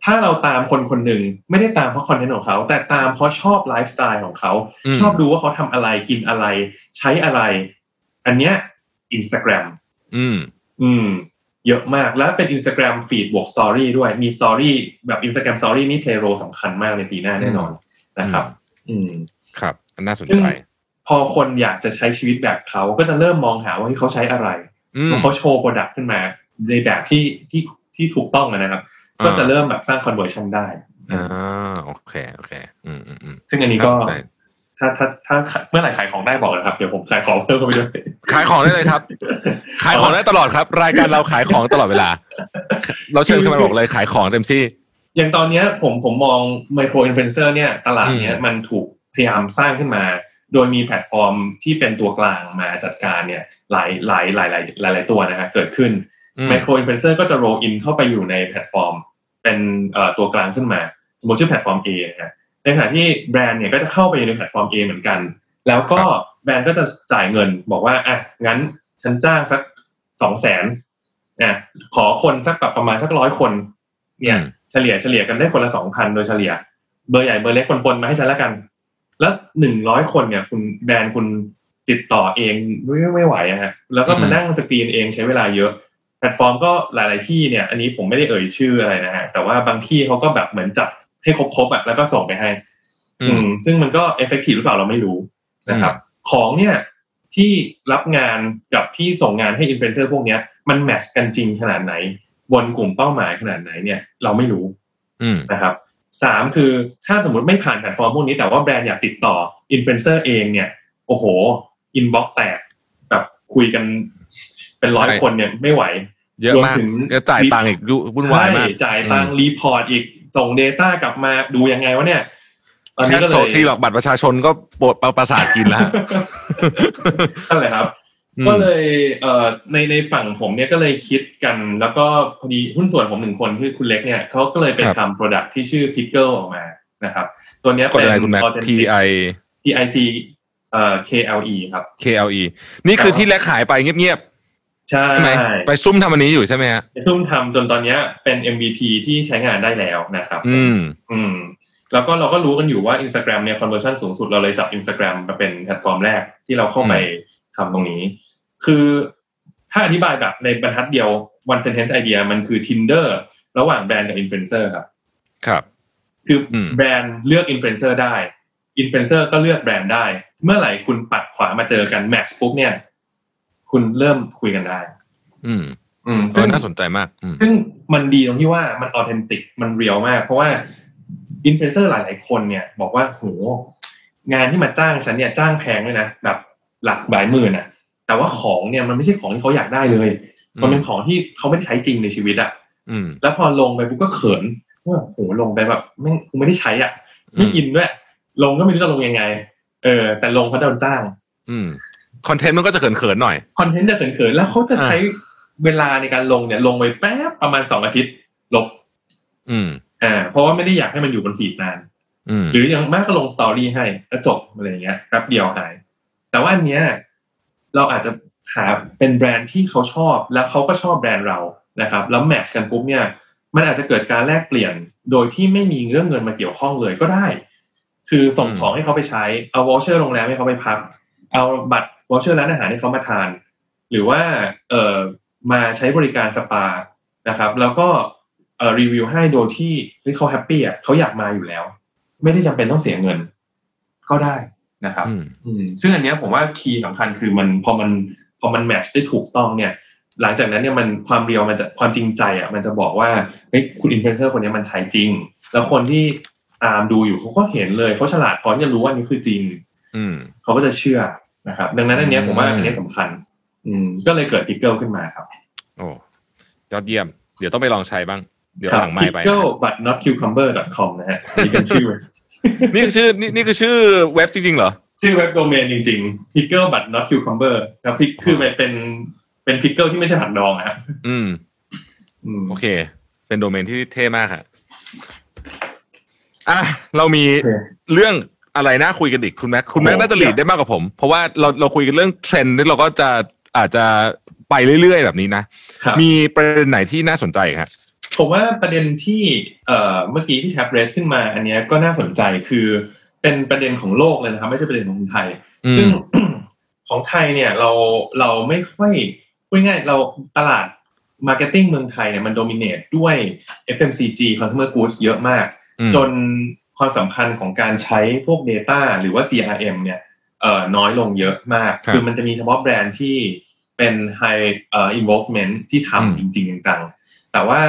[SPEAKER 4] ถ้าเราตามคนคนหนึ่งไม่ได้ตามเพราะ content ของเขา แต่ตามเพราะชอบไลฟ์สไตล์ของเขา
[SPEAKER 3] อืม
[SPEAKER 4] ชอบดูว่าเขาทำอะไรกินอะไร ใช้อะไร อันเนี้ย Instagram
[SPEAKER 3] อืม
[SPEAKER 4] อืม เยอะมากแล้วเป็น Instagram feed บวก story ด้วยมี Story แบบ Instagram Story นี่ play role ำคัญมากในปีหน้าแน่นอนนะครับ อืม
[SPEAKER 3] ครับอันน่าสนใจซึ่ง
[SPEAKER 4] พอคนอยากจะใช้ชีวิตแบบเขาก็จะเริ่มมองหาว่าเฮ้ยเขาใช้อะไร
[SPEAKER 3] อืม
[SPEAKER 4] ว่าเขาโชว์ product ขึ้นมา ในแบบที่ที่ที่ถูกต้องอะนะครับ
[SPEAKER 3] อ่า
[SPEAKER 4] ก็จะเริ่มแบบสร้าง conversion ได้
[SPEAKER 3] อ่าโอเคโอเค อืมอืมอืม
[SPEAKER 4] ซึ่งอันนี้ก็
[SPEAKER 3] น่าสนใจ
[SPEAKER 4] ถ้าถ้าถ้าเมื่อไหร่ขายของได้บอกนะครับเดี๋ยวผมขายของเพิ่มเข้าไปด้วย
[SPEAKER 3] ขายของได้เลยครับ ขายของได้ตลอดครับ รายการเราขายของตลอดเวลา เราเชิญขึ้นมาบอกเลยขายของเต็มที่
[SPEAKER 4] อย่างตอนเนี้ยผมผมมอง micro influencer เนี่ยตลาดเนี้ย
[SPEAKER 3] อืม
[SPEAKER 4] มันถูกพยายามสร้างขึ้นมา โดยมีแพลตฟอร์มที่เป็นตัวกลางมาจัดการเนี่ยหลายหลายหลายหลายหลายหลายตัวนะฮะเกิดขึ้น
[SPEAKER 3] อืม
[SPEAKER 4] micro influencer ก็จะ log in เข้าไปอยู่ในแพลตฟอร์ม เป็นเอ่อตัวกลางขึ้นมา สมมติชื่อแพลตฟอร์ม A นะฮะในขณะที่แบรนด์เนี่ยก็จะเข้าไปอยู่ในแพลตฟอร์ม A เหมือนกัน แล้วก็แบรนด์ก็จะจ่ายเงินบอกว่าอะงั้นฉันจ้างสักสองแสนอะขอคนสักแบบประมาณสักร้อยคน เนี่ย
[SPEAKER 3] อืม
[SPEAKER 4] เฉลี่ยเฉลี่ยกันได้คนละสองพันโดยเฉลี่ย เบอร์ใหญ่เบอร์เล็กปนๆมาให้ฉันแล้วกัน แล้วหนึ่งร้อยคนเนี่ย คุณแบรนด์คุณติดต่อเองไม่ไม่ไหวอะฮะแล้วก็มา
[SPEAKER 3] อืม
[SPEAKER 4] นั่งสกรีนเองใช้เวลาเยอะ แพลตฟอร์มก็หลาย ๆ ที่เนี่ย อันนี้ผมไม่ได้เอ่ยชื่ออะไรนะฮะแต่ว่าบางที่เขาก็แบบเหมือนจับให้ครบๆอะแล้วก็ส่งไปให้
[SPEAKER 3] อื
[SPEAKER 4] อื
[SPEAKER 3] ม
[SPEAKER 4] มซึ่งมันก็ effective หรือเปล่าเราไม่รู้นะครับ ของเนี่ยที่รับงานกับที่ส่งงานให้อินฟลูเอนเซอร์พวกเนี้ย มัน match กันจริงขนาดไหน บนกลุ่มเป้าหมายขนาดไหนเนี่ย เราไม่รู้
[SPEAKER 3] อืม
[SPEAKER 4] นะครับสามคือถ้าสมมติไม่ผ่านแพลตฟอร์มพวกนี้แต่ว่าแบรนด์อยากติดต่ออินฟลูเอนเซอร์เองเนี่ย โอ้โห inbox แตกแบบคุยกัน เป็นร้อย
[SPEAKER 3] ใช่
[SPEAKER 4] คนเนี่ยไม่ไหว
[SPEAKER 3] เยอะมาก
[SPEAKER 4] รวมถึง
[SPEAKER 3] จะจ่ายตังค์อีกยุ่งวุ่นวายมาก
[SPEAKER 4] ใช่จ่ายตังค์ report อีกส่ง Data กลับมาดูยังไงวะเนี่ยตอนนี้
[SPEAKER 3] แค่
[SPEAKER 4] ก็เลย
[SPEAKER 3] ซีหรอกบัตรประชาชนก็ปวดประสาทกินแล้วฮะ
[SPEAKER 4] นั่นแหละครับ
[SPEAKER 3] อืม
[SPEAKER 4] ก็เลยเอ่อในในฝั่งผมเนี่ยก็เลยคิดกัน แล้วก็พอดีหุ้นส่วนผมหนึ่งคนคือคุณเล็กเนี่ยเขาก็เลยไป
[SPEAKER 3] ครับ
[SPEAKER 4] ทำ product ที่ชื่อ Pickle ออกมานะครับ ตัวเนี้ยสะ
[SPEAKER 3] กด
[SPEAKER 4] เป็น
[SPEAKER 3] อะไรคุณแม็ก
[SPEAKER 4] authentic
[SPEAKER 3] P I
[SPEAKER 4] PIC เอ่อ KLE ครับ
[SPEAKER 3] K L E นี่คือที่แม็กหายไปเงียบ
[SPEAKER 4] ใช่
[SPEAKER 3] ๆใช่ไหมไปซุ่มทำอันนี้อยู่ใช่ไหมฮะ
[SPEAKER 4] ซุ่มทำจนตอนเนี้ยเป็น MVP ที่ใช้งานได้แล้วนะครับ
[SPEAKER 3] อืม
[SPEAKER 4] อืม แล้วก็เราก็รู้กันอยู่ว่า Instagram เนี่ย conversion สูงสุดเราเลยจับ Instagram มาเป็นแพลตฟอร์มแรกที่เราเข้าไปทำตรงนี้ คือถ้าอธิบายแบบในบรรทัดเดียว one sentence idea มันคือ Tinder ระหว่างแบรนด์กับ influencer ครับ
[SPEAKER 3] ครับ
[SPEAKER 4] คืออ
[SPEAKER 3] ม
[SPEAKER 4] แบรนด์เลือก influencer ได้ influencer ก็เลือกแบรนด์ได้ เมื่อไหร่คุณปัดขวามาเจอกัน match ปุ๊บเนี่ย คุณเริ่มคุยกันได้
[SPEAKER 3] อืม
[SPEAKER 4] อืม
[SPEAKER 3] เอ
[SPEAKER 4] ซึ่
[SPEAKER 3] งน่าสนใจมากอืม
[SPEAKER 4] ซึ่งมันดีตรงที่ว่ามัน authentic มัน real มาก เพราะว่าอินฟลูเอนเซอร์หลาย ๆ คนเนี่ย บอกว่าโหงานที่มาจ้างฉันเนี่ยจ้างแพงด้วยนะแบบหลักหลายหมื่นอะแต่ว่าของเนี่ยมันไม่ใช่ของที่เขาอยากได้เลย มันเป็นของที่เขาไม่ได้ใช้จริงในชีวิตอะ
[SPEAKER 3] อืม
[SPEAKER 4] แล้วพอลงไปปุ๊บก็เขินว่าโหลงไปแบบไม่กูไม่ได้ใช้อะ ไม่อินด้วย ลงก็ไม่รู้จะลงยังไง เออ แต่ลงเพราะโดนจ้าง
[SPEAKER 3] อืม คอนเทนต์มันก็จะเขินๆหน่อย
[SPEAKER 4] คอนเทนต์จะเขินๆแล้วเขาจะใช้เวลาในการลงเนี่ย ลงไปแป๊บประมาณสองอาทิตย์ ลบ
[SPEAKER 3] อืม
[SPEAKER 4] อ่าเพราะว่าไม่ได้อยากให้มันอยู่บน feed นาน
[SPEAKER 3] อืม
[SPEAKER 4] หรืออย่างมากก็ลง story ให้แล้วจบอะไรอย่างเงี้ยแป๊บเดียวหาย แต่ว่าอันเนี้ยเราอาจจะหาเป็นแบรนด์ที่เขาชอบแล้วเขาก็ชอบแบรนด์เรานะครับ แล้ว match กันปุ๊บเนี่ย มันอาจจะเกิดการแลกเปลี่ยนโดยที่ไม่มีเรื่องเงินมาเกี่ยวข้องเลยก็ได้ คือส่งของให้เขาไปใช้เอา voucher โรงแรมให้เขาไปพัก เอาบัตร voucher ร้านอาหารให้เขามาทาน หรือว่าเอ่อมาใช้บริการสปานะครับ แล้วก็เอ่อรีวิวให้โดยที่เฮ้ยเขา happy อะเขาอยากมาอยู่แล้ว ไม่ได้จำเป็นต้องเสียเงิน ก็ได้นะครับ
[SPEAKER 3] อืม
[SPEAKER 4] อืมซึ่งอันเนี้ยผมว่า key สำคัญคือมันพอมันพอมัน match ได้ถูกต้องเนี่ย หลังจากนั้นเนี่ยมันความ real มันจะความจริงใจอะมันจะบอกว่าเฮ้ยคุณอินฟลูเอนเซอร์คนเนี้ยมันใช้จริง แล้วคนที่ตามดูอยู่เขาก็เห็นเลยเขาฉลาดพอที่จะรู้ว่านี่คือจริง
[SPEAKER 3] อืม
[SPEAKER 4] เขาก็จะเชื่อ นะครับ ดังนั้นอันเนี้ยผมว่า
[SPEAKER 3] อืม
[SPEAKER 4] อันเนี้ยสำคัญ อืมก็เลยเกิด Pickle ขึ้นมาครับ
[SPEAKER 3] โอ้ยอดเยี่ยม เดี๋ยวต้องไปลองใช้บ้าง เดี๋ยวหลังไมค์ไปนะ
[SPEAKER 4] pickle but not cucumber com นะฮะนี่เป็นชื่อ
[SPEAKER 3] นี่คือชื่อนี่นี่คือชื่อเว็บจริงๆเหรอ
[SPEAKER 4] ชื่อเว็บโดเมนจริงๆ pickle but not cucumber ครับ Pickle คือมันเป็นเป็น pickle ที่ไม่ใช่ผักดองอะฮะ
[SPEAKER 3] อืม
[SPEAKER 4] อืม
[SPEAKER 3] โอเค เป็นโดเมนที่เท่มากค่ะอะเรามี
[SPEAKER 4] โอเค
[SPEAKER 3] เรื่อง อะไรน่าคุยกันอีกคุณแม็กคุณแม็ก
[SPEAKER 4] โอ้
[SPEAKER 3] น่าจะ lead ได้มากกว่าผม เพราะว่าเราเราคุยกันเรื่องเทรนด์ที่เราก็จะอาจจะไปเรื่อยๆแบบนี้นะ
[SPEAKER 4] ครับ
[SPEAKER 3] มีประเด็นไหนที่น่าสนใจครับ
[SPEAKER 4] ผมว่าประเด็นที่เอ่อเมื่อกี้ที่ address ขึ้นมาอันเนี้ยก็น่าสนใจคือเป็นประเด็นของโลกเลยนะครับไม่ใช่ประเด็นของคนไทย
[SPEAKER 3] อืม
[SPEAKER 4] ซึ่งของไทยเนี่ยเราเราไม่ค่อยพูดง่ายๆเราตลาด marketing เมืองไทยเนี่ยมัน dominate ด้วย FMCG consumer goods เยอะมาก
[SPEAKER 3] อืม
[SPEAKER 4] จน ความสำคัญของการใช้พวก Data หรือว่า CRM เนี่ยเอ่อน้อยลงเยอะมาก
[SPEAKER 3] ครับ
[SPEAKER 4] คือมันจะมีเฉพาะแบรนด์ที่เป็น high เอ่อ involvement ที่
[SPEAKER 3] อืม
[SPEAKER 4] ทำจริงๆจังๆแต่ว่า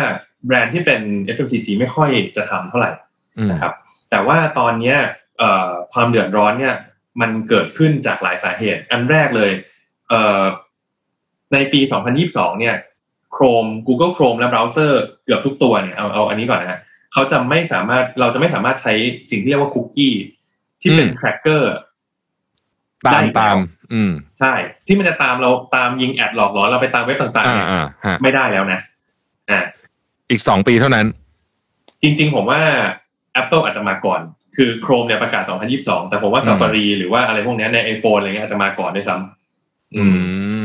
[SPEAKER 4] แบรนด์ที่เป็น FMCG ไม่ค่อยจะทำเท่าไหร่
[SPEAKER 3] อืม
[SPEAKER 4] นะครับ แต่ว่าตอนเนี้ยเอ่อความเดือดร้อนเนี่ย มันเกิดขึ้นจากหลายสาเหตุ อันแรกเลยเอ่อในปี 2022 เนี่ย Chrome Google Chrome และเบราว์เซอร์เกือบทุกตัวเนี่ยเอาเอาอันนี้ก่อนนะฮะ เขาจะไม่สามารถเราจะไม่สามารถใช้สิ่งที่เรียกว่าคุกกี้ที่เป็น
[SPEAKER 3] อืม
[SPEAKER 4] tracker
[SPEAKER 3] ตาม
[SPEAKER 4] ได้แล้ว
[SPEAKER 3] ตาม อืม
[SPEAKER 4] ใช่ ที่มันจะตามเราตามยิงแอดหลอกหลอนเราไปตามเว็บต่างๆ
[SPEAKER 3] อ่า
[SPEAKER 4] เนี่ย
[SPEAKER 3] อ่าฮะ
[SPEAKER 4] ไม่ได้แล้วนะอ่า
[SPEAKER 3] อีกสองปีเท่านั้น
[SPEAKER 4] จริง ๆ ผมว่า Apple อาจจะมาก่อน คือ Chrome เนี่ยประกาศ 2022 แต่ผมว่า
[SPEAKER 3] อืม
[SPEAKER 4] Safari หรือว่าอะไรพวกเนี้ยใน iPhone อะไรเงี้ยอาจจะมาก่อนด้วยซ้ำอื
[SPEAKER 3] อื
[SPEAKER 4] ม
[SPEAKER 3] ม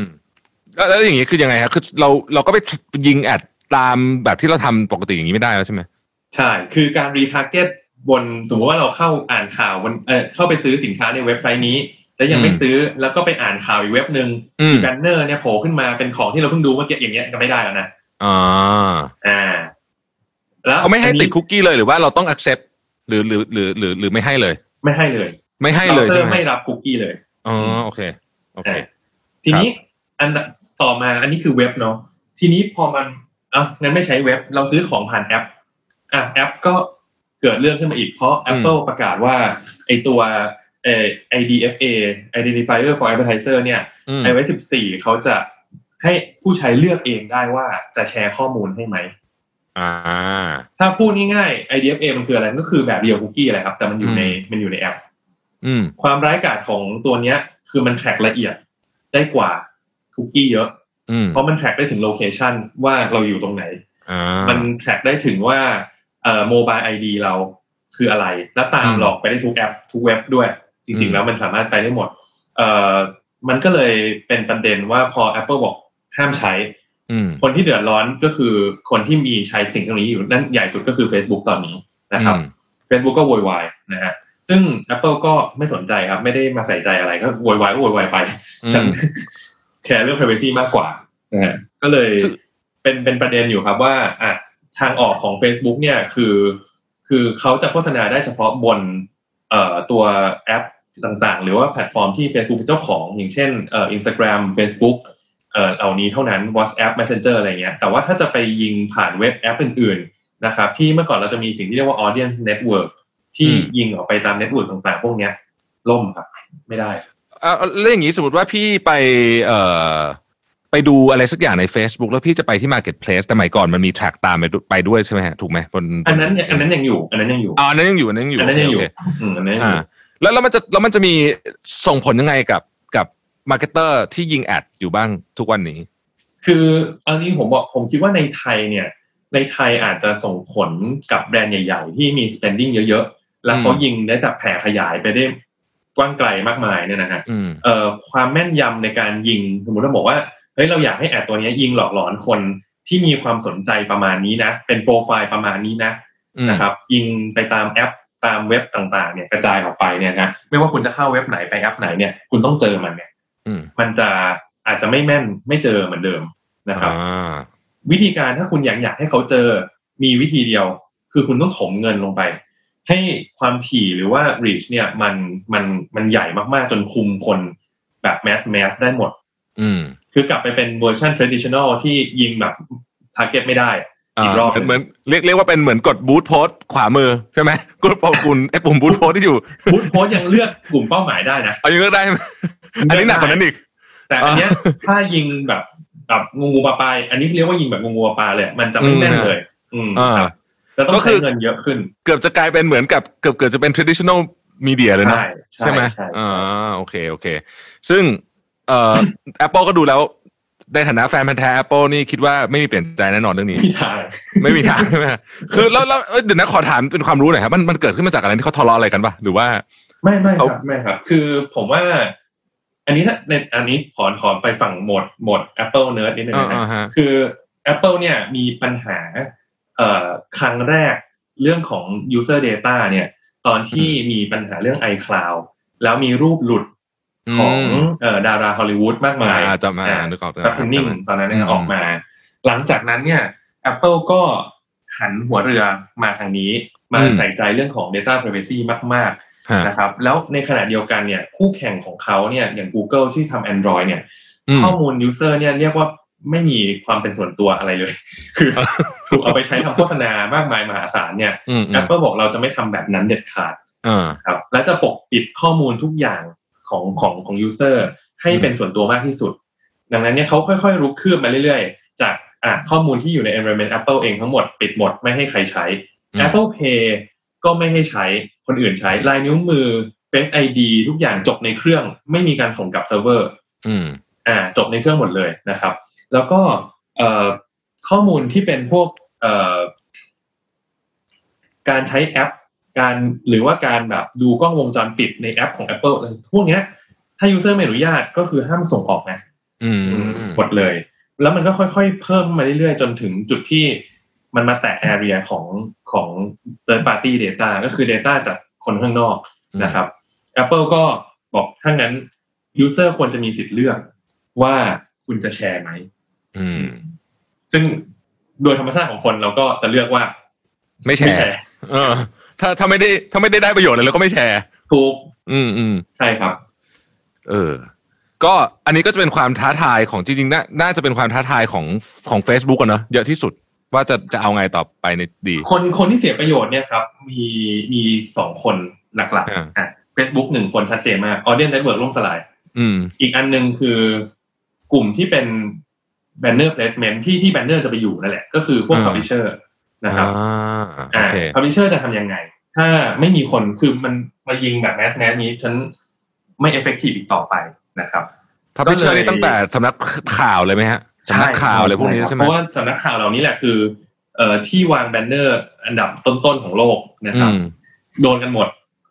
[SPEAKER 3] แล้วแล้วอย่างนี้คือยังไงครับคือเราเราก็ไปยิง ad ตามแบบที่เราทำปกติอย่างนี้ไม่ได้แล้วใช่ไหม
[SPEAKER 4] ใช่ คือการ retarget บนสมมติว่าเราเข้าอ่านข่าวบนเออเข้าไปซื้อสินค้าในเว็บไซต์นี้ แล้วยังไม่
[SPEAKER 3] อืม
[SPEAKER 4] ซื้อแล้วก็ไปอ่านข่าวอีกเว็บหนึ่ง
[SPEAKER 3] อืม
[SPEAKER 4] banner เนี่ยโผล่ขึ้นมาเป็นของที่เราเพิ่งดูเมื่อกี้อย่างเงี้ยก็ไม่ได้แล้วนะ
[SPEAKER 3] อ่า
[SPEAKER 4] อ่า แล้ว
[SPEAKER 3] เขาไม่ให้
[SPEAKER 4] อันนี้
[SPEAKER 3] ติดคุกกี้เลยหรือว่าเราต้อง accept หรือหรือหรือหรือหรือไม่ให้เลย
[SPEAKER 4] ไม่ให้เลย
[SPEAKER 3] ไม่ให้เลย
[SPEAKER 4] เรา
[SPEAKER 3] ใช่ไหม
[SPEAKER 4] ไม่รับคุกกี้เลย
[SPEAKER 3] อ๋อโอเคโอเค
[SPEAKER 4] อ่าทีนี้อันต่อมาอันนี้คือเว็บเนาะทีนี้พอมันอะงั้นไม่ใช้เว็บ เราซื้อของผ่านแอป อะแอปก็เกิดเรื่องขึ้นมาอีกเพราะ Apple ประกาศว่าไอตัวเอ่อ IDFA Identifier for Advertiser เนี่ย
[SPEAKER 3] อืม
[SPEAKER 4] iOS 14 เขาจะให้ผู้ใช้เลือกเองได้ว่าจะแชร์ข้อมูลให้ไหม
[SPEAKER 3] อ่า
[SPEAKER 4] ถ้าพูดง่ายๆ IDFA มันคืออะไรก็คือแบบเดียวคุกกี้อะไรครับ แต่มันอยู่ในมันอยู่ในแอป
[SPEAKER 3] อืม
[SPEAKER 4] ความร้ายกาจของตัวเนี้ย คือมัน track ละเอียดได้กว่าคุกกี้เยอะ
[SPEAKER 3] อืม
[SPEAKER 4] เพราะมัน track ได้ถึง location ว่าเราอยู่ตรงไหน
[SPEAKER 3] อ่า
[SPEAKER 4] มัน track ได้ถึงว่า เอ่อ mobile ID เราคืออะไร แล้วตาม
[SPEAKER 3] อืม
[SPEAKER 4] หลอกไปได้ทุกแอปทุกเว็บด้วยจริง
[SPEAKER 3] ม
[SPEAKER 4] แล้วมันสามารถไปได้หมด เอ่อมันก็เลยเป็นประเด็นว่าพอ Apple บอกห้ามใช้
[SPEAKER 3] อืม
[SPEAKER 4] คนที่เดือดร้อนก็คือคนที่มีใช้สิ่งตรงนี้อยู่นั่นใหญ่สุดก็คือ Facebook ตอนนี้นะครับ
[SPEAKER 3] อืม
[SPEAKER 4] Facebook ก็โวยวายนะฮะซึ่ง Apple ก็ไม่สนใจครับ ไม่ได้มาใส่ใจอะไรก็โวยวายก็โวยวายไป
[SPEAKER 3] อืม
[SPEAKER 4] ฉันแคร์เรื่อง privacy มากกว่านะฮะก็เลย
[SPEAKER 3] ซึ่ง
[SPEAKER 4] เป็นเป็นประเด็นอยู่ครับว่าอะ ทางออกของ Facebook เนี่ยคือคือเขาจะโฆษณาได้เฉพาะบนเอ่อตัวแอปต่างๆ หรือว่าแพลตฟอร์มที่ Facebook เป็นเจ้าของอย่างเช่นเอ่อ Instagram Facebook เอ่อเหล่านี้เท่านั้น WhatsApp Messenger อะไรเงี้ยแต่ว่าถ้าจะไปยิงผ่านเว็บแอปอื่นๆนะครับที่เมื่อก่อนเราจะมีสิ่งที่เรียกว่า Audience Network ที่ยิงออกไปตาม network ต่างๆ พวกเนี้ยล่มครับ ไม่ได้
[SPEAKER 3] เอาเอาแล้วอย่างนี้สมมติว่าพี่ไปเอ่อ ไปดูอะไรสักอย่างใน Facebook แล้วพี่จะไปที่ Marketplace แต่ใหม่ก่อนมันมี track ตามไปด้วยไปด้วยใช่ไหมฮะถูกไหมบน
[SPEAKER 4] อันนั้นยังอันนั้นยังอยู่อันนั้นยังอยู่
[SPEAKER 3] อ๋ออันนั้นยังอยู่อันนั้นยังอยู่
[SPEAKER 4] อันนั้นยังอยู่
[SPEAKER 3] โอเค
[SPEAKER 4] อืมอันนั้นยังอ
[SPEAKER 3] อ่าแล้วแล้วมันจะแล้วมันจะมีส่งผลยังไงกับกับ marketer ที่ยิง ad อยู่บ้างทุกวันนี้
[SPEAKER 4] คืออันนี้ผมบอกผมคิดว่าในไทยเนี่ย ในไทยอาจจะส่งผลกับแบรนด์ใหญ่ ๆ ที่มี spending เยอะๆ แล้วเขา
[SPEAKER 3] อืม
[SPEAKER 4] ยิงได้แบบแผ่ขยายไปได้กว้างไกลมากมายเนี่ยนะฮะ
[SPEAKER 3] อืม
[SPEAKER 4] เอ่อความแม่นยำในการยิงสมมติเราบอกว่า เฮ้ยเราอยากให้ ad ตัวเนี้ยยิงหลอกหลอนคนที่มีความสนใจประมาณนี้นะ เป็นโปรไฟล์ประมาณนี้นะ
[SPEAKER 3] อืม
[SPEAKER 4] นะครับ ยิงไปตามแอปตามเว็บต่างๆ เนี่ยกระจายออกไปเนี่ยฮะไม่ว่าคุณจะเข้าเว็บไหนไปแอปไหนเนี่ย คุณต้องเจอมันเนี่ย
[SPEAKER 3] อืม
[SPEAKER 4] มันจะอาจจะไม่แม่นไม่เจอเหมือนเดิมนะครับ
[SPEAKER 3] อ่า
[SPEAKER 4] วิธีการถ้าคุณอยากอยากให้เขาเจอมีวิธีเดียว คือคุณต้องถมเงินลงไป ให้ความถี่หรือว่า reach เนี่ยมันมันมันใหญ่มากๆจนคุมคนแบบแมสแมสได้หมด
[SPEAKER 3] อืม
[SPEAKER 4] คือกลับไปเป็นเวอร์ชัน traditional ที่ยิงแบบ target ไม่ได้
[SPEAKER 3] อ่า
[SPEAKER 4] อีกรอบ
[SPEAKER 3] เหมือนเหมือนเรียกเรียกว่าเป็นเหมือนกดบูทโพสขวามือใช่ไหมกดปุ่มปุ่มไอ้ปุ่มบูทโพสที่อยู่
[SPEAKER 4] พุทโพสยังเลือกกลุ่มเป้าหมายได้นะ
[SPEAKER 3] เอายังเลือกได้ไหมอันนี้หนักกว่านั้นอีก
[SPEAKER 4] แต่อันเนี้ยถ้ายิงแบบแบบงูงูปลาปลายอันนี้เรียกว่ายิงแบบงูงูปลาปลาเลยมันจะไม่แม่นเลย อืม
[SPEAKER 3] อ่า
[SPEAKER 4] ครับแล้วต้อ
[SPEAKER 3] ก็
[SPEAKER 4] ง
[SPEAKER 3] คื
[SPEAKER 4] ใช้
[SPEAKER 3] อ
[SPEAKER 4] เงินเยอะขึ้น
[SPEAKER 3] เกือบจะกลายเป็นเหมือนกับเกือบเกือบจะเป็น traditional media เลยนะ
[SPEAKER 4] ใช่
[SPEAKER 3] ใช่ไหม
[SPEAKER 4] ใช่
[SPEAKER 3] อ่าโอเคโอเค ซึ่ง เอ่อ Apple ก็ดูแล้วในฐานะแฟนพันธ์แท้ Apple นี่คิดว่าไม่มีเปลี่ยนใจแน่นอนเรื่องนี้
[SPEAKER 4] พี่ทาง
[SPEAKER 3] ไม่มีทางใช่ไหมคือแล้วแล้วเอ้ยเดี๋ยวนะขอถามเป็นความรู้หน่อยครับมันมันเกิดขึ้นมาจากอะไรที่เขาทะเลาะอะไรกันปะหรือว่า
[SPEAKER 4] ไม่ไม่ค
[SPEAKER 3] เขา
[SPEAKER 4] รับไม่ครับ คือผมว่า อันนี้ถ้าในอันนี้ขอขอไปฝั่งโหมดโหมด Apple Nerd นิดนึงนะ
[SPEAKER 3] อ่า
[SPEAKER 4] ฮะ
[SPEAKER 3] ฮะ
[SPEAKER 4] คือ Apple เนี่ยมีปัญหาเอ่อครั้งแรกเรื่องของ user data เนี่ย ตอนที่มีปัญหาเรื่อง iCloud แล้วมีรูปหลุด ของเอ่อดาราฮอลลีวูดมากมาย
[SPEAKER 3] อ่าจำมา
[SPEAKER 4] อ่า
[SPEAKER 3] นึกออก
[SPEAKER 4] แบปนิ่งตอนนั้นเนี่ย
[SPEAKER 3] อืม
[SPEAKER 4] ออกมา หลังจากนั้นเนี่ย Apple ก็หันหัวเรือมาทางนี้ มาใส่ใจเรื่องของ Data Privacy มากๆ
[SPEAKER 3] ฮะ
[SPEAKER 4] นะครับ แล้วในขณะเดียวกันเนี่ย คู่แข่งของเขาเนี่ยอย่าง Google ที่ทำ Android เนี่ย
[SPEAKER 3] อืม
[SPEAKER 4] ข้อมูล user เนี่ยเรียกว่าไม่มีความเป็นส่วนตัวอะไรเลย คือถูกเอาไปใช้ทำโฆษณามากมายมหาศาลเนี่ย
[SPEAKER 3] อืมอืม
[SPEAKER 4] Apple บอกเราจะไม่ทำแบบนั้นเด็ดขาด
[SPEAKER 3] อ่า
[SPEAKER 4] ครับ และจะปกปิดข้อมูลทุกอย่าง ของของของ user ให้เป็นส่วนตัวมากที่สุด ดังนั้นเนี่ยเขาค่อยๆรุกคืบมาเรื่อยๆ จากอะข้อมูลที่อยู่ใน environment Apple เองทั้งหมดปิดหมดไม่ให้ใครใช้
[SPEAKER 3] อืม
[SPEAKER 4] Apple Pay ก็ไม่ให้ใช้คนอื่นใช้ลายนิ้วมือ Face ID ทุกอย่างจบในเครื่องไม่มีการส่งกลับเซิร์ฟเวอร์
[SPEAKER 3] อืม
[SPEAKER 4] อ่าจบในเครื่องหมดเลยนะครับ แล้วก็เอ่อข้อมูลที่เป็นพวกเอ่อการใช้แอป การหรือว่าการแบบดูกล้องวงจรปิดในแอปของ Apple อะไรพวกเนี้ย ถ้า user ไม่อนุญาตก็คือห้ามส่งออกนะ
[SPEAKER 3] อืม
[SPEAKER 4] หมดเลย แล้วมันก็ค่อยๆ เพิ่มมาเรื่อยๆ จนถึงจุดที่มันมาแตะ area ของของ third party data ก็คือ data จากคนข้างนอกนะครับ Apple ก็บอกถ้างั้น user ควรจะมีสิทธิ์เลือกว่าคุณจะแชร์ไหม
[SPEAKER 3] อืม
[SPEAKER 4] ซึ่งโดยธรรมชาติของคนเราก็จะเลือกว่า
[SPEAKER 3] ไม่แชร์เออ ถ้าถ้าไม่ได้ถ้าไม่ได้ได้ประโยชน์เลยเราก็ไม่แชร์
[SPEAKER 4] ถูก
[SPEAKER 3] อืมอืม
[SPEAKER 4] ใช่ครับ
[SPEAKER 3] เออ ก็อันนี้ก็จะเป็นความท้าทายของจริงๆน่าน่าจะเป็นความท้าทายของของ Facebook อะเนอะเยอะที่สุดว่าจะจะเอาไงต่อไปในดี
[SPEAKER 4] คนคนที่เสียประโยชน์เนี่ยครับ มีมีสองคนหลัก
[SPEAKER 3] อ่า
[SPEAKER 4] ๆอะ Facebook หนึ่งคนชัดเจนมาก Audience Network ล่มสลาย
[SPEAKER 3] อืม
[SPEAKER 4] อีกอันหนึ่งคือกลุ่มที่เป็น banner placement ที่ที่ banner จะไปอยู่นั่นแหละ ก็คือพวก
[SPEAKER 3] อ่า
[SPEAKER 4] publisher นะครับ
[SPEAKER 3] อ่าโอเค
[SPEAKER 4] publisher จะทำยังไง ถ้าไม่มีคนคือมันมายิงแบบ mass mass นี้ฉันไม่ effective อีกต่อไปนะครับ
[SPEAKER 3] publisher นี่ตั้งแต่สำนักข่าวเลยไหมฮะสำนักข่าวอะไรพวกนี้ใช่ไหม
[SPEAKER 4] เพราะว่าสำนักข่าวเหล่านี้แหละคือเอ่อที่วาง bannerอันดับต้นๆของโลกนะครับ
[SPEAKER 3] อืม
[SPEAKER 4] โดนกันหมด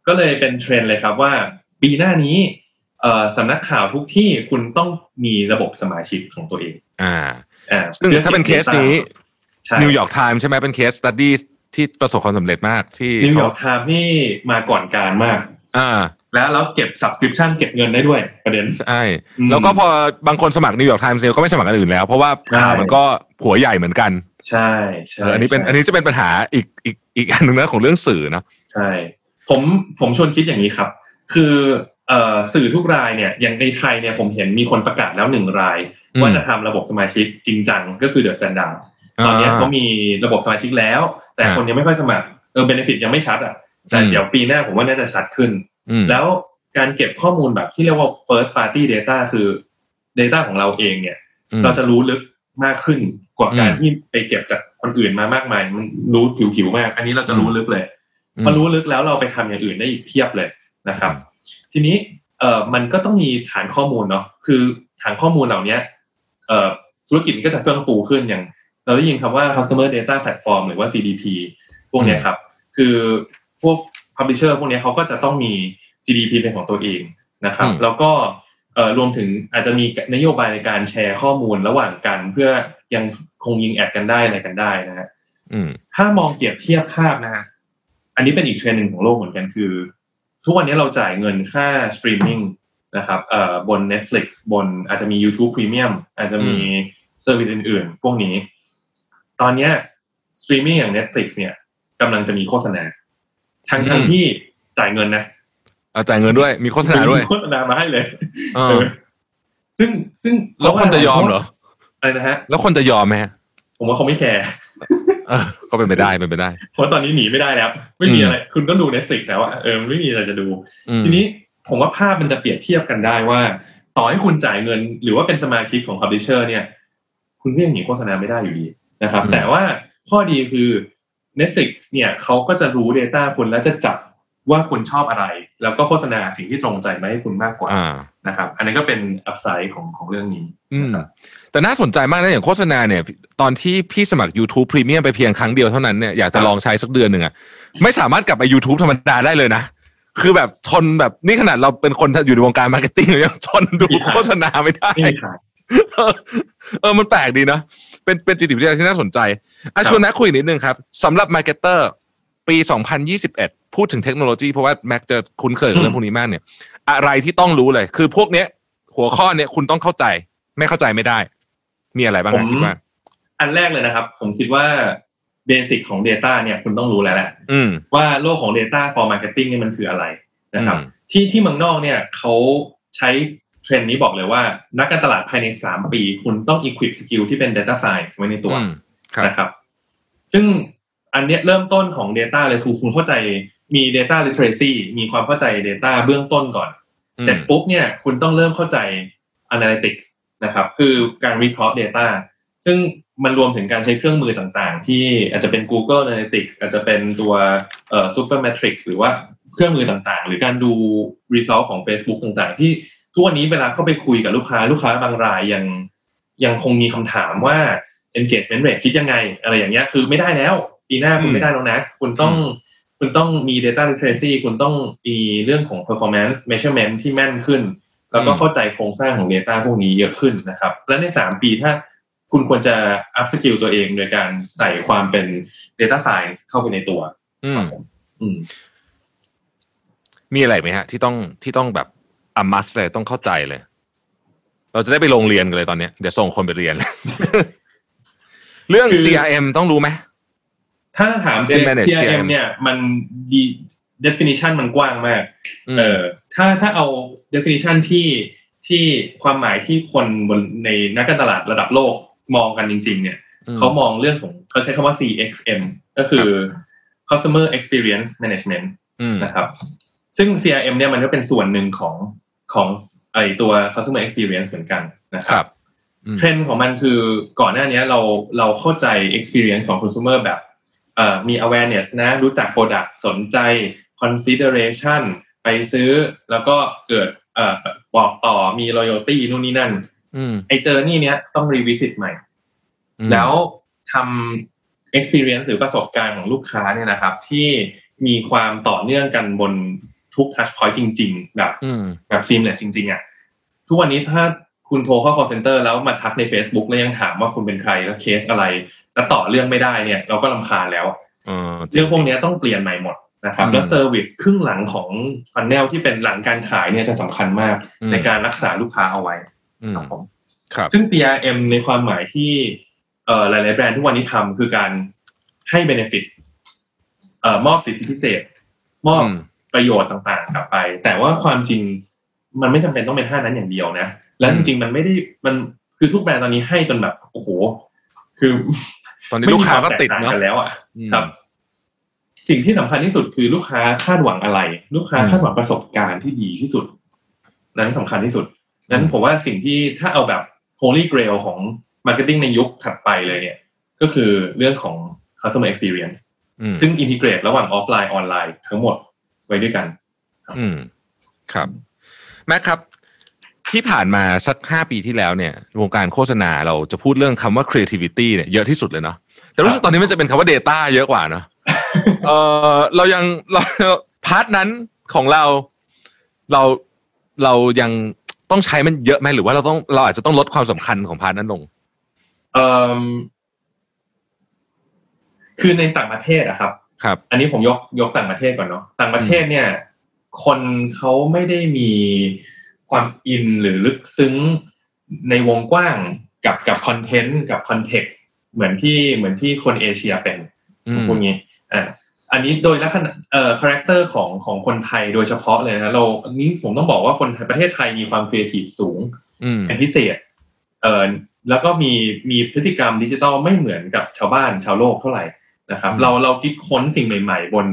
[SPEAKER 4] ก็เลยเป็นเทรนด์เลยครับว่าปีหน้านี้เอ่อสำนักข่าวทุกที่คุณต้องมีระบบสมาชิกของตัวเอง
[SPEAKER 3] อ่า
[SPEAKER 4] อ่า
[SPEAKER 3] ซึ่งถ้าเป็นเคสนี้
[SPEAKER 4] ใช่
[SPEAKER 3] New York Times ใช่ไหมเป็น case study ที่ประสบความสำเร็จมากที่
[SPEAKER 4] New York Times
[SPEAKER 3] เขา
[SPEAKER 4] ที่มาก่อนกาลมาก
[SPEAKER 3] อ่า
[SPEAKER 4] แล้วแล้วเก็บ subscription เก็บเงินได้ด้วยประเด็น
[SPEAKER 3] ใช่
[SPEAKER 4] อืม
[SPEAKER 3] แล้วก็พอบางคนสมัคร New York Times เสร็จก็ไม่สมัครอันอื่นแล้ว เพราะว่า
[SPEAKER 4] ใช่
[SPEAKER 3] ข่าวมันก็หัวใหญ่เหมือนกัน
[SPEAKER 4] ใช่ใช่
[SPEAKER 3] เอออันนี้เป็น
[SPEAKER 4] ใช่
[SPEAKER 3] อันนี้จะเป็นปัญหาอีกอีกอีกอันหนึ่งนะของเรื่องสื่อเนาะ
[SPEAKER 4] ใช่ ผมผมชวนคิดอย่างนี้ครับ คือเอ่อสื่อทุกรายเนี่ยอย่างในไทยเนี่ยผมเห็นมีคนประกาศแล้วหนึ่งราย
[SPEAKER 3] อืม
[SPEAKER 4] ว่าจะทำระบบสมาชิกจริงจังก็คือเดอะ s แ a นดาร์ด ตอนเนี้ยเขามีระบบสมาชิกแล้ว แต่
[SPEAKER 3] อ่า
[SPEAKER 4] คนยังไม่ค่อยสมัครเออ benefit ยังไม่ชัดอะแต่
[SPEAKER 3] อืม
[SPEAKER 4] เดี๋ยวปีหน้าผมว่าน่าจะชัดขึ้น
[SPEAKER 3] อืม
[SPEAKER 4] แล้วการเก็บข้อมูลแบบที่เรียกว่า first party data คือ data ของเราเองเนี่ย
[SPEAKER 3] อืม
[SPEAKER 4] เราจะรู้ลึกมากขึ้นกว่าการ
[SPEAKER 3] อืม
[SPEAKER 4] ที่ไปเก็บจากคนอื่นมามากมาย มันรู้ผิวๆมาก อันนี้เราจะรู้ลึกเลย
[SPEAKER 3] อืม
[SPEAKER 4] พอรู้ลึกแล้วเราไปทำอย่างอื่นได้อีกเพียบเลยนะครับ ทีนี้เอ่อมันก็ต้องมีฐานข้อมูลเนาะคือฐานข้อมูลเหล่านี้เอ่อธุรกิจมันก็จะเฟื่องฟูขึ้นอย่าง เราได้ยินคำว่า customer data platform หรือว่า CDP พวกเนี้ยครับ คือพวก publisher พวกเนี้ยเขาก็จะต้องมี CDP เป็นของตัวเองนะครับ
[SPEAKER 3] อืม
[SPEAKER 4] แล้วก็เอ่อรวมถึงอาจจะมีนโยบายในการแชร์ข้อมูลระหว่างกัน เพื่อยังคงยิง ad กันได้อะไรกันได้นะฮะ
[SPEAKER 3] อืม
[SPEAKER 4] ถ้ามองเปรียบเทียบภาพนะฮะอันนี้เป็นอีกเทรนด์หนึ่งของโลกเหมือนกันคือ ทุกวันนี้เราจ่ายเงินค่าสตรีมมิ่งนะครับเอ่อบน Netflix บนอาจจะมี YouTube Premium อาจจะมี service อื่น ๆ พวกนี้ ตอนเนี้ยสตรีมมิ่งอย่าง Netflix เนี่ยกำลังจะมีโฆษณาทั้ง
[SPEAKER 3] อืม
[SPEAKER 4] ทั้งที่จ่ายเงินนะ
[SPEAKER 3] เอาจ่ายเงินด้วย มีโฆษณาด้วย
[SPEAKER 4] มีโฆษณามาให้เลย
[SPEAKER 3] เอ
[SPEAKER 4] เอ
[SPEAKER 3] อ
[SPEAKER 4] อซึ่งซึ่ง
[SPEAKER 3] แล้วคนจะยอมเหรอ
[SPEAKER 4] อะไรนะฮะ
[SPEAKER 3] แล้วคนจะยอมไหมฮะ
[SPEAKER 4] ผมว่าเขาไม่แคร์
[SPEAKER 3] เออก็เป็นไปได้เป็นไปได้
[SPEAKER 4] เพราะตอนนี้หนีไม่ได้แล้ว ไม่มี
[SPEAKER 3] อืม
[SPEAKER 4] อะไร คุณต้องดู Netflix แล้วอะเออมันไม่มีอะไรจะดู
[SPEAKER 3] อืม
[SPEAKER 4] ทีนี้ผมว่าภาพมันจะเปรียบเทียบกันได้ว่า ต่อให้คุณจ่ายเงิน หรือว่าเป็นสมาชิกของ Publisher เนี่ย คุณก็ยังหนีโฆษณาไม่ได้อยู่ดี นะครับ แต่ว่าข้อดีคือ Netflix เนี่ยเขาก็จะรู้ Data คุณแล้วจะจับว่าคุณชอบอะไร แล้วก็โฆษณาสิ่งที่ตรงใจมาให้คุณมากกว่า
[SPEAKER 3] อ่า
[SPEAKER 4] นะครับ อันนี้นก็เป็นอัพไซด์ของของเรื่องนี้
[SPEAKER 3] อืม
[SPEAKER 4] นะครับ
[SPEAKER 3] แต่น่าสนใจมากนะอย่างโฆษณาเนี่ย ตอนที่พี่สมัคร YouTube Premium ไปเพียงครั้งเดียวเท่านั้นเนี่ยอยากจะลองใช้สักเดือนหนึ่งอะไม่สามารถกลับไป YouTube ธรรมดาได้เลยนะคือแบบทนแบบนี่ขนาดเราเป็นคนอยู่ในวงการ marketing ยังทนดูโฆษณาไม่ได้
[SPEAKER 4] ไม่มีขาย
[SPEAKER 3] เออเออมันแปลกดีนะ เป็นเป็นจิตวิทยาที่น่าสนใจอะ
[SPEAKER 4] ครับ
[SPEAKER 3] ชวนแม็กคุยนิดนึงครับสำหรับ marketer ปี 2021 พูดถึงเทคโนโลยีเพราะว่าแม็กจะคุ้นเคยกับเรื่องพวกนี้มากเนี่ย อะไรที่ต้องรู้เลย คือพวกเนี้ย หัวข้อเนี้ยคุณต้องเข้าใจ ไม่เข้าใจไม่ได้ มีอะไรบ้าง
[SPEAKER 4] ผ
[SPEAKER 3] ครับ
[SPEAKER 4] ม
[SPEAKER 3] คิดว่า
[SPEAKER 4] อันแรกเลยนะครับ ผมคิดว่า basic ของ Data เนี่ยคุณต้องรู้แล้วแหละ
[SPEAKER 3] อืม
[SPEAKER 4] ว่าโลกของ Data for Marketing เนี่ยมันคืออะไรนะครับ
[SPEAKER 3] อืม
[SPEAKER 4] ที่ที่เมืองนอกเนี่ยเขาใช้ เทรนด์นี้บอกเลยว่า นักการตลาดภายใน 3 ปี คุณต้อง equip skill ที่เป็น Data Science ไว้ในตัว
[SPEAKER 3] อืมครับ
[SPEAKER 4] นะครับ ซึ่งอันเนี้ยเริ่มต้นของ Data เลยคือคุณเข้าใจมี Data Literacy มีความเข้าใจ Data เบื้องต้นก่อน
[SPEAKER 3] อืม
[SPEAKER 4] เสร็จปุ๊บเนี่ยคุณต้องเริ่มเข้าใจ Analytics นะครับ คือการวิเคราะห์ Data ซึ่งมันรวมถึงการใช้เครื่องมือต่างๆ ที่อาจจะเป็น Google Analytics อาจจะเป็นตัวเอ่อ Supermetrics หรือว่าเครื่องมือต่างๆ หรือการดู result ของ Facebook ต่างๆ ที่ ทุกวันนี้เวลาเข้าไปคุยกับลูกค้า ลูกค้าบางรายยังยังคงมีคำถามว่า engagement rate คิดยังไง อะไรอย่างเงี้ยคือไม่ได้แล้ว ปีหน้าคุณ
[SPEAKER 3] อืม
[SPEAKER 4] ไม่ได้แล้วนะ คุณต้องคุณต้องมี data literacy คุณต้องมีเรื่องของ performance measurement ที่แม่นขึ้น แล้วก็เข้าใจโครงสร้างของ Data พวกนี้เยอะขึ้นนะครับ และในสามปีถ้าคุณควรจะ up skill ตัวเองโดยการใส่ความเป็น Data Science เข้าไปในตัว
[SPEAKER 3] อืม
[SPEAKER 4] อืม
[SPEAKER 3] มีอะไรไหมฮะ ที่ต้องที่ต้องแบบ อามัสเลยต้องเข้าใจเลย เราจะได้ไปโรงเรียนกันเลยตอนเนี้ยเดี๋ยวส่งคนไปเรียน เรื่อง
[SPEAKER 4] คือ
[SPEAKER 3] CRM ต้องรู้ไหม
[SPEAKER 4] ถ้าถาม
[SPEAKER 3] เรียน manage
[SPEAKER 4] CRM
[SPEAKER 3] CRM
[SPEAKER 4] เนี่ย มันดี definition มันกว้างมาก
[SPEAKER 3] อืม
[SPEAKER 4] เออถ้าถ้าเอา definition ที่ที่ความหมายที่คนบนในนักการตลาดระดับโลกมองกันจริง ๆ เนี่ยเขามองเรื่องของเขาใช้คำว่า CXM ก็คือ customer experience management
[SPEAKER 3] อืม
[SPEAKER 4] นะครับ ซึ่ง CRM เนี่ยมันก็เป็นส่วนหนึ่งของ ของไอตัว customer experience เหมือนกันนะค
[SPEAKER 3] ครั
[SPEAKER 4] รับ
[SPEAKER 3] บอืม
[SPEAKER 4] เทรนด์ของมันคือก่อนหน้านี้เราเราเข้าใจ experience ของ consumer แบบเอ่อมี awareness นะ รู้จัก product สนใจ consideration ไปซื้อแล้วก็เกิดเอ่อบอกต่อมี loyalty นู่นนี่นั่น
[SPEAKER 3] อืม
[SPEAKER 4] ไอเจอนี่เนี้ยต้อง revisit ใหม่
[SPEAKER 3] อืม
[SPEAKER 4] แล้วทำ experience หรือประสบการณ์ของลูกค้าเนี่ยนะครับ ที่มีความต่อเนื่องกันบน ทุก touch point จริง ๆ แบบ
[SPEAKER 3] อืม
[SPEAKER 4] แบบ seamless จริง ๆอะทุกวันนี้ถ้าคุณโทรเข้า call center แล้วมาทักใน Facebook แล้วยังถามว่าคุณเป็นใครแล้วเคสอะไรแล้วต่อเรื่องไม่ได้เนี่ย เราก็ลำคาญแล้ว
[SPEAKER 3] เออ
[SPEAKER 4] เรื่องพวกเนี้ยต้องเปลี่ยนใหม่หมดนะครับ
[SPEAKER 3] อืม
[SPEAKER 4] แล้วเซอร์วิสครึ่งหลังของฟันแนลที่เป็นหลังการขายเนี่ยจะสำคัญมาก
[SPEAKER 3] อืม
[SPEAKER 4] ในการรักษาลูกค้าเอาไว้
[SPEAKER 3] อืม
[SPEAKER 4] ครับผม
[SPEAKER 3] ครับ
[SPEAKER 4] ซึ่ง CRM ในความหมายที่เอ่อหลาย ๆ แบรนด์ทุกวันนี้ทำคือการให้ benefit เอ่อมอบสิทธิพิเศษ มอบ
[SPEAKER 3] อืม
[SPEAKER 4] ประโยชน์ต่างๆ กลับไป แต่ว่าความจริงมันไม่จำเป็นต้องเป็นท่านั้นอย่างเดียวนะ แล้วจริงๆมันไม่ได้มันคือทุกแบรนด์ตอนนี้ให้จนแบบโอ้โห คือ
[SPEAKER 3] ตอนนี้ลูกค้าก็ติด
[SPEAKER 4] ไม่มีควมแกต่ง
[SPEAKER 3] เนาะ
[SPEAKER 4] กันแล้วอะ
[SPEAKER 3] อืม
[SPEAKER 4] ครับ สิ่งที่สำคัญที่สุดคือลูกค้าคาดหวังอะไร ลูกค้า
[SPEAKER 3] อืม
[SPEAKER 4] คาดหวังประสบการณ์ที่ดีที่สุด นั้นสำคัญที่สุด นั้น
[SPEAKER 3] อืม
[SPEAKER 4] ผมว่าสิ่งที่ถ้าเอาแบบ holy grail ของ marketing ในยุคถัดไปเลยเนี่ย ก็คือเรื่องของ customer experience
[SPEAKER 3] อืม
[SPEAKER 4] ซึ่ง integrate ระหว่าง offline online ทั้งหมด ไว้ด้วยกัน
[SPEAKER 3] อืมครับแม็กครับ ที่ผ่านมาสักห้าปีที่แล้วเนี่ยวงการโฆษณาเราจะพูดเรื่องคำว่า creativity เนี่ยเยอะที่สุดเลยเนาะแต่รู้สึกตอนนี้มันจะเป็นคำว่า data เยอะกว่าเนาะเออเรายังเรา part นั้นของเราเราเรายังต้องใช้มันเยอะไหมหรือว่าเราต้องเราอาจจะต้องลดความสำคัญของ part นั้นลง
[SPEAKER 4] เอ่อคือในต่างประเทศอะครับ
[SPEAKER 3] ครับ
[SPEAKER 4] อันนี้ผมยกยกต่างประเทศก่อนเนาะต่างประเทศเนี่ย คนเขาไม่ได้มีความอินหรือลึกซึ้งในวงกว้างกับกับคอนเทนต์กับ context เหมือนที่เหมือนที่คนเอเชียเป็น
[SPEAKER 3] อืม
[SPEAKER 4] พวกนี้อ่าอันนี้โดยลักษณะเอ่อ character ของของคนไทยโดยเฉพาะเลยนะเราอันนี้ผมต้องบอกว่าคนไทยประเทศไทยมีความครีเอทีฟสูง
[SPEAKER 3] อืม
[SPEAKER 4] เป็นพิเศษเอ่อแล้วก็มีมีพฤติกรรมดิจิทัลไม่เหมือนกับชาวบ้านชาวโลกเท่าไหร่ นะครับ
[SPEAKER 3] อืม
[SPEAKER 4] เราเราคิดค้นสิ่งใหม่ ๆ บน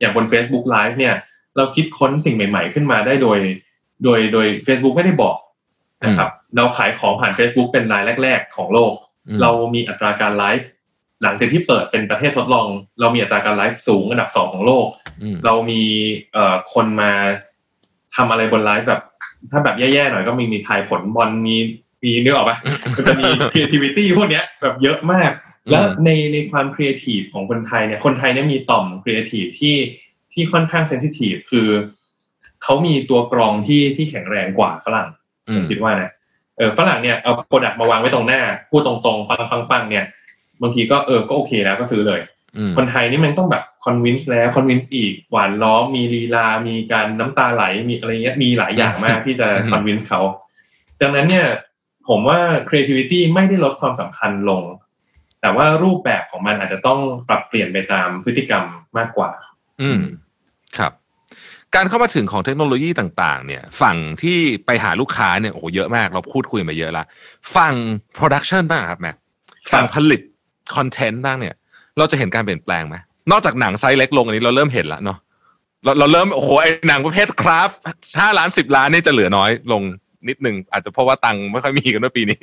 [SPEAKER 4] อย่างบน Facebook Live เนี่ย เราคิดค้นสิ่งใหม่ ๆ ขึ้นมาได้โดย โดยโดย Facebook ไม่ได้บอกนะครับ เราขายของผ่าน Facebook เป็นรายแรก ๆ ของโลก
[SPEAKER 3] อืม
[SPEAKER 4] เรามีอัตราการไลฟ์หลังจากที่เปิดเป็นประเทศทดลอง เรามีอัตราการไลฟ์สูงอันดับสองของโลก
[SPEAKER 3] อืม
[SPEAKER 4] เรามีเอ่อคนมาทำอะไรบนไลฟ์แบบ ถ้าแบบแย่ๆหน่อยก็มีมีถ่ายผลบอลมีมีเนื้อออกปะมันจะมี creativity พวกเนี้ยแบบเยอะมาก แล้วในในความครีเอทีฟของคนไทยเนี่ยคนไทยเนี่ยมีต่อมครีเอทีฟที่ที่ค่อนข้าง sensitive คือเขามีตัวกรองที่ที่แข็งแรงกว่าฝรั่ง
[SPEAKER 3] อืม
[SPEAKER 4] ผมคิดว่านะเออฝรั่งเนี่ยเอา product มาวางไว้ตรงหน้า พูดตรงๆ ปังปังปังเนี่ยบางทีก็เออก็โอเคแล้วก็ซื้อเลย
[SPEAKER 3] อืม
[SPEAKER 4] คนไทยนี่มันต้องแบบ convince แล้ว convince อีกหว่านล้อมมีลีลา มีการน้ำตาไหลมีอะไรเงี้ยมีหลายอย่างมากที่จะ
[SPEAKER 3] อืม
[SPEAKER 4] convince เขาดังนั้นเนี่ยผมว่า creativity ไม่ได้ลดความสำคัญลง แต่ว่ารูปแบบของมันอาจจะต้องปรับเปลี่ยนไปตามพฤติกรรมมากกว่า
[SPEAKER 3] อืม ครับ การเข้ามาถึงของเทคโนโลยีต่าง ๆ เนี่ย ฝั่งที่ไปหาลูกค้าเนี่ยโอ้โหเยอะมาก เราพูดคุยมาเยอะละฝั่ง production บ้างครับแม็กฝั่งผลิตคอนเทนต์บ้างเนี่ย เราจะเห็นการเปลี่ยนแปลงไหมนอกจากหนังไซส์เล็กลงอันนี้เราเริ่มเห็นแล้วเนาะเราเราเริ่มโอ้โหไอหนังประเภทคราฟห้าล้านสิบล้านนี่จะเหลือน้อยลง นิดนึงอาจจะเพราะว่าตังค์ไม่ค่อยมีกันด้วยปีนี้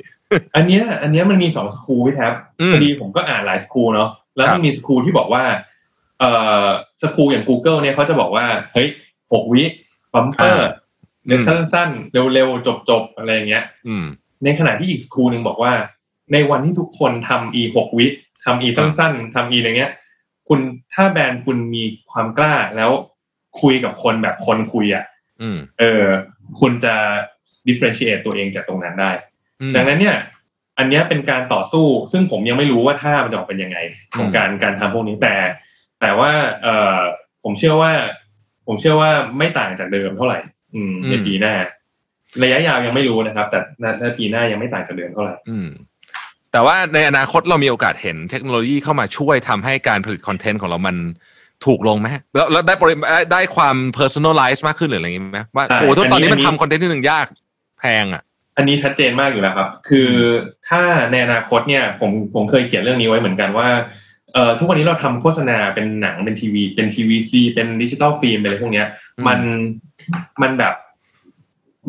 [SPEAKER 4] อันเนี้ยอันเนี้ยมันมีสองสคูลพี่แท็บ
[SPEAKER 3] อืม
[SPEAKER 4] พอดีผมก็อ่านหลายสคูลเนาะแล้ว
[SPEAKER 3] ครั
[SPEAKER 4] มั
[SPEAKER 3] บ
[SPEAKER 4] นมีสคูลที่บอกว่าเอ่อสคูลอย่าง Google เนี่ยเขาจะบอกว่าเฮ้ยหกวิบัมเปอร์เนื้อสั้นๆ เร็วๆ จบๆ อะไรอย่างเงี้ย
[SPEAKER 3] อืม
[SPEAKER 4] ในขณะที่อีกสคูลหนึ่งบอกว่า ในวันที่ทุกคนทำ e หกวิทำ e สั้นๆทำ e อะไรเงี้ย คุณถ้าแบรนด์คุณมีความกล้าแล้วคุยกับคนแบบคนคุยอะ
[SPEAKER 3] อืม
[SPEAKER 4] เออ คุณจะ differentiate ตัวเองจากตรงนั้นได้
[SPEAKER 3] อืม
[SPEAKER 4] ดังนั้นเนี่ย อันเนี้ยเป็นการต่อสู้ ซึ่งผมยังไม่รู้ว่าท่ามันจะออกเป็นยังไง ของ
[SPEAKER 3] อืม
[SPEAKER 4] การการทำพวกนี้แต่ แต่ว่าเออผมเชื่อว่า ผมเชื่อว่าไม่ต่างจากเดิมเท่าไหร่ อืมในปีหน้า ระยะยาวยังไม่รู้นะครับ แต่นานาทีหน้ายังไม่ต่างจากเดิมเท่าไหร่
[SPEAKER 3] อืมแต่ว่าในอนาคตเรามีโอกาสเห็นเทคโนโลยีเข้ามาช่วยทำให้การผลิตคอนเทนต์ของเรามันถูกลงไหมแล้วแล้วได้ปริได้ได้ความ personalize มากขึ้นหรืออะไรอย่างงี้ไหมว่า
[SPEAKER 4] ใช่
[SPEAKER 3] โอ้โหตอนนี้
[SPEAKER 4] อันนี้
[SPEAKER 3] มันทำคอนเทนต์ที่หนึ่งยาก แพงอะ
[SPEAKER 4] อันนี้ชัดเจนมากอยู่แล้วครับ คือถ้าในอนาคตเนี่ยผมผมเคยเขียนเรื่องนี้ไว้เหมือนกันว่าเอ่อทุกวันนี้เราทำโฆษณาเป็นหนังเป็นทีวี เป็น TVC เป็น digital film เป็นอะไรพวกเนี้ย
[SPEAKER 3] อืม
[SPEAKER 4] มันมันแบบ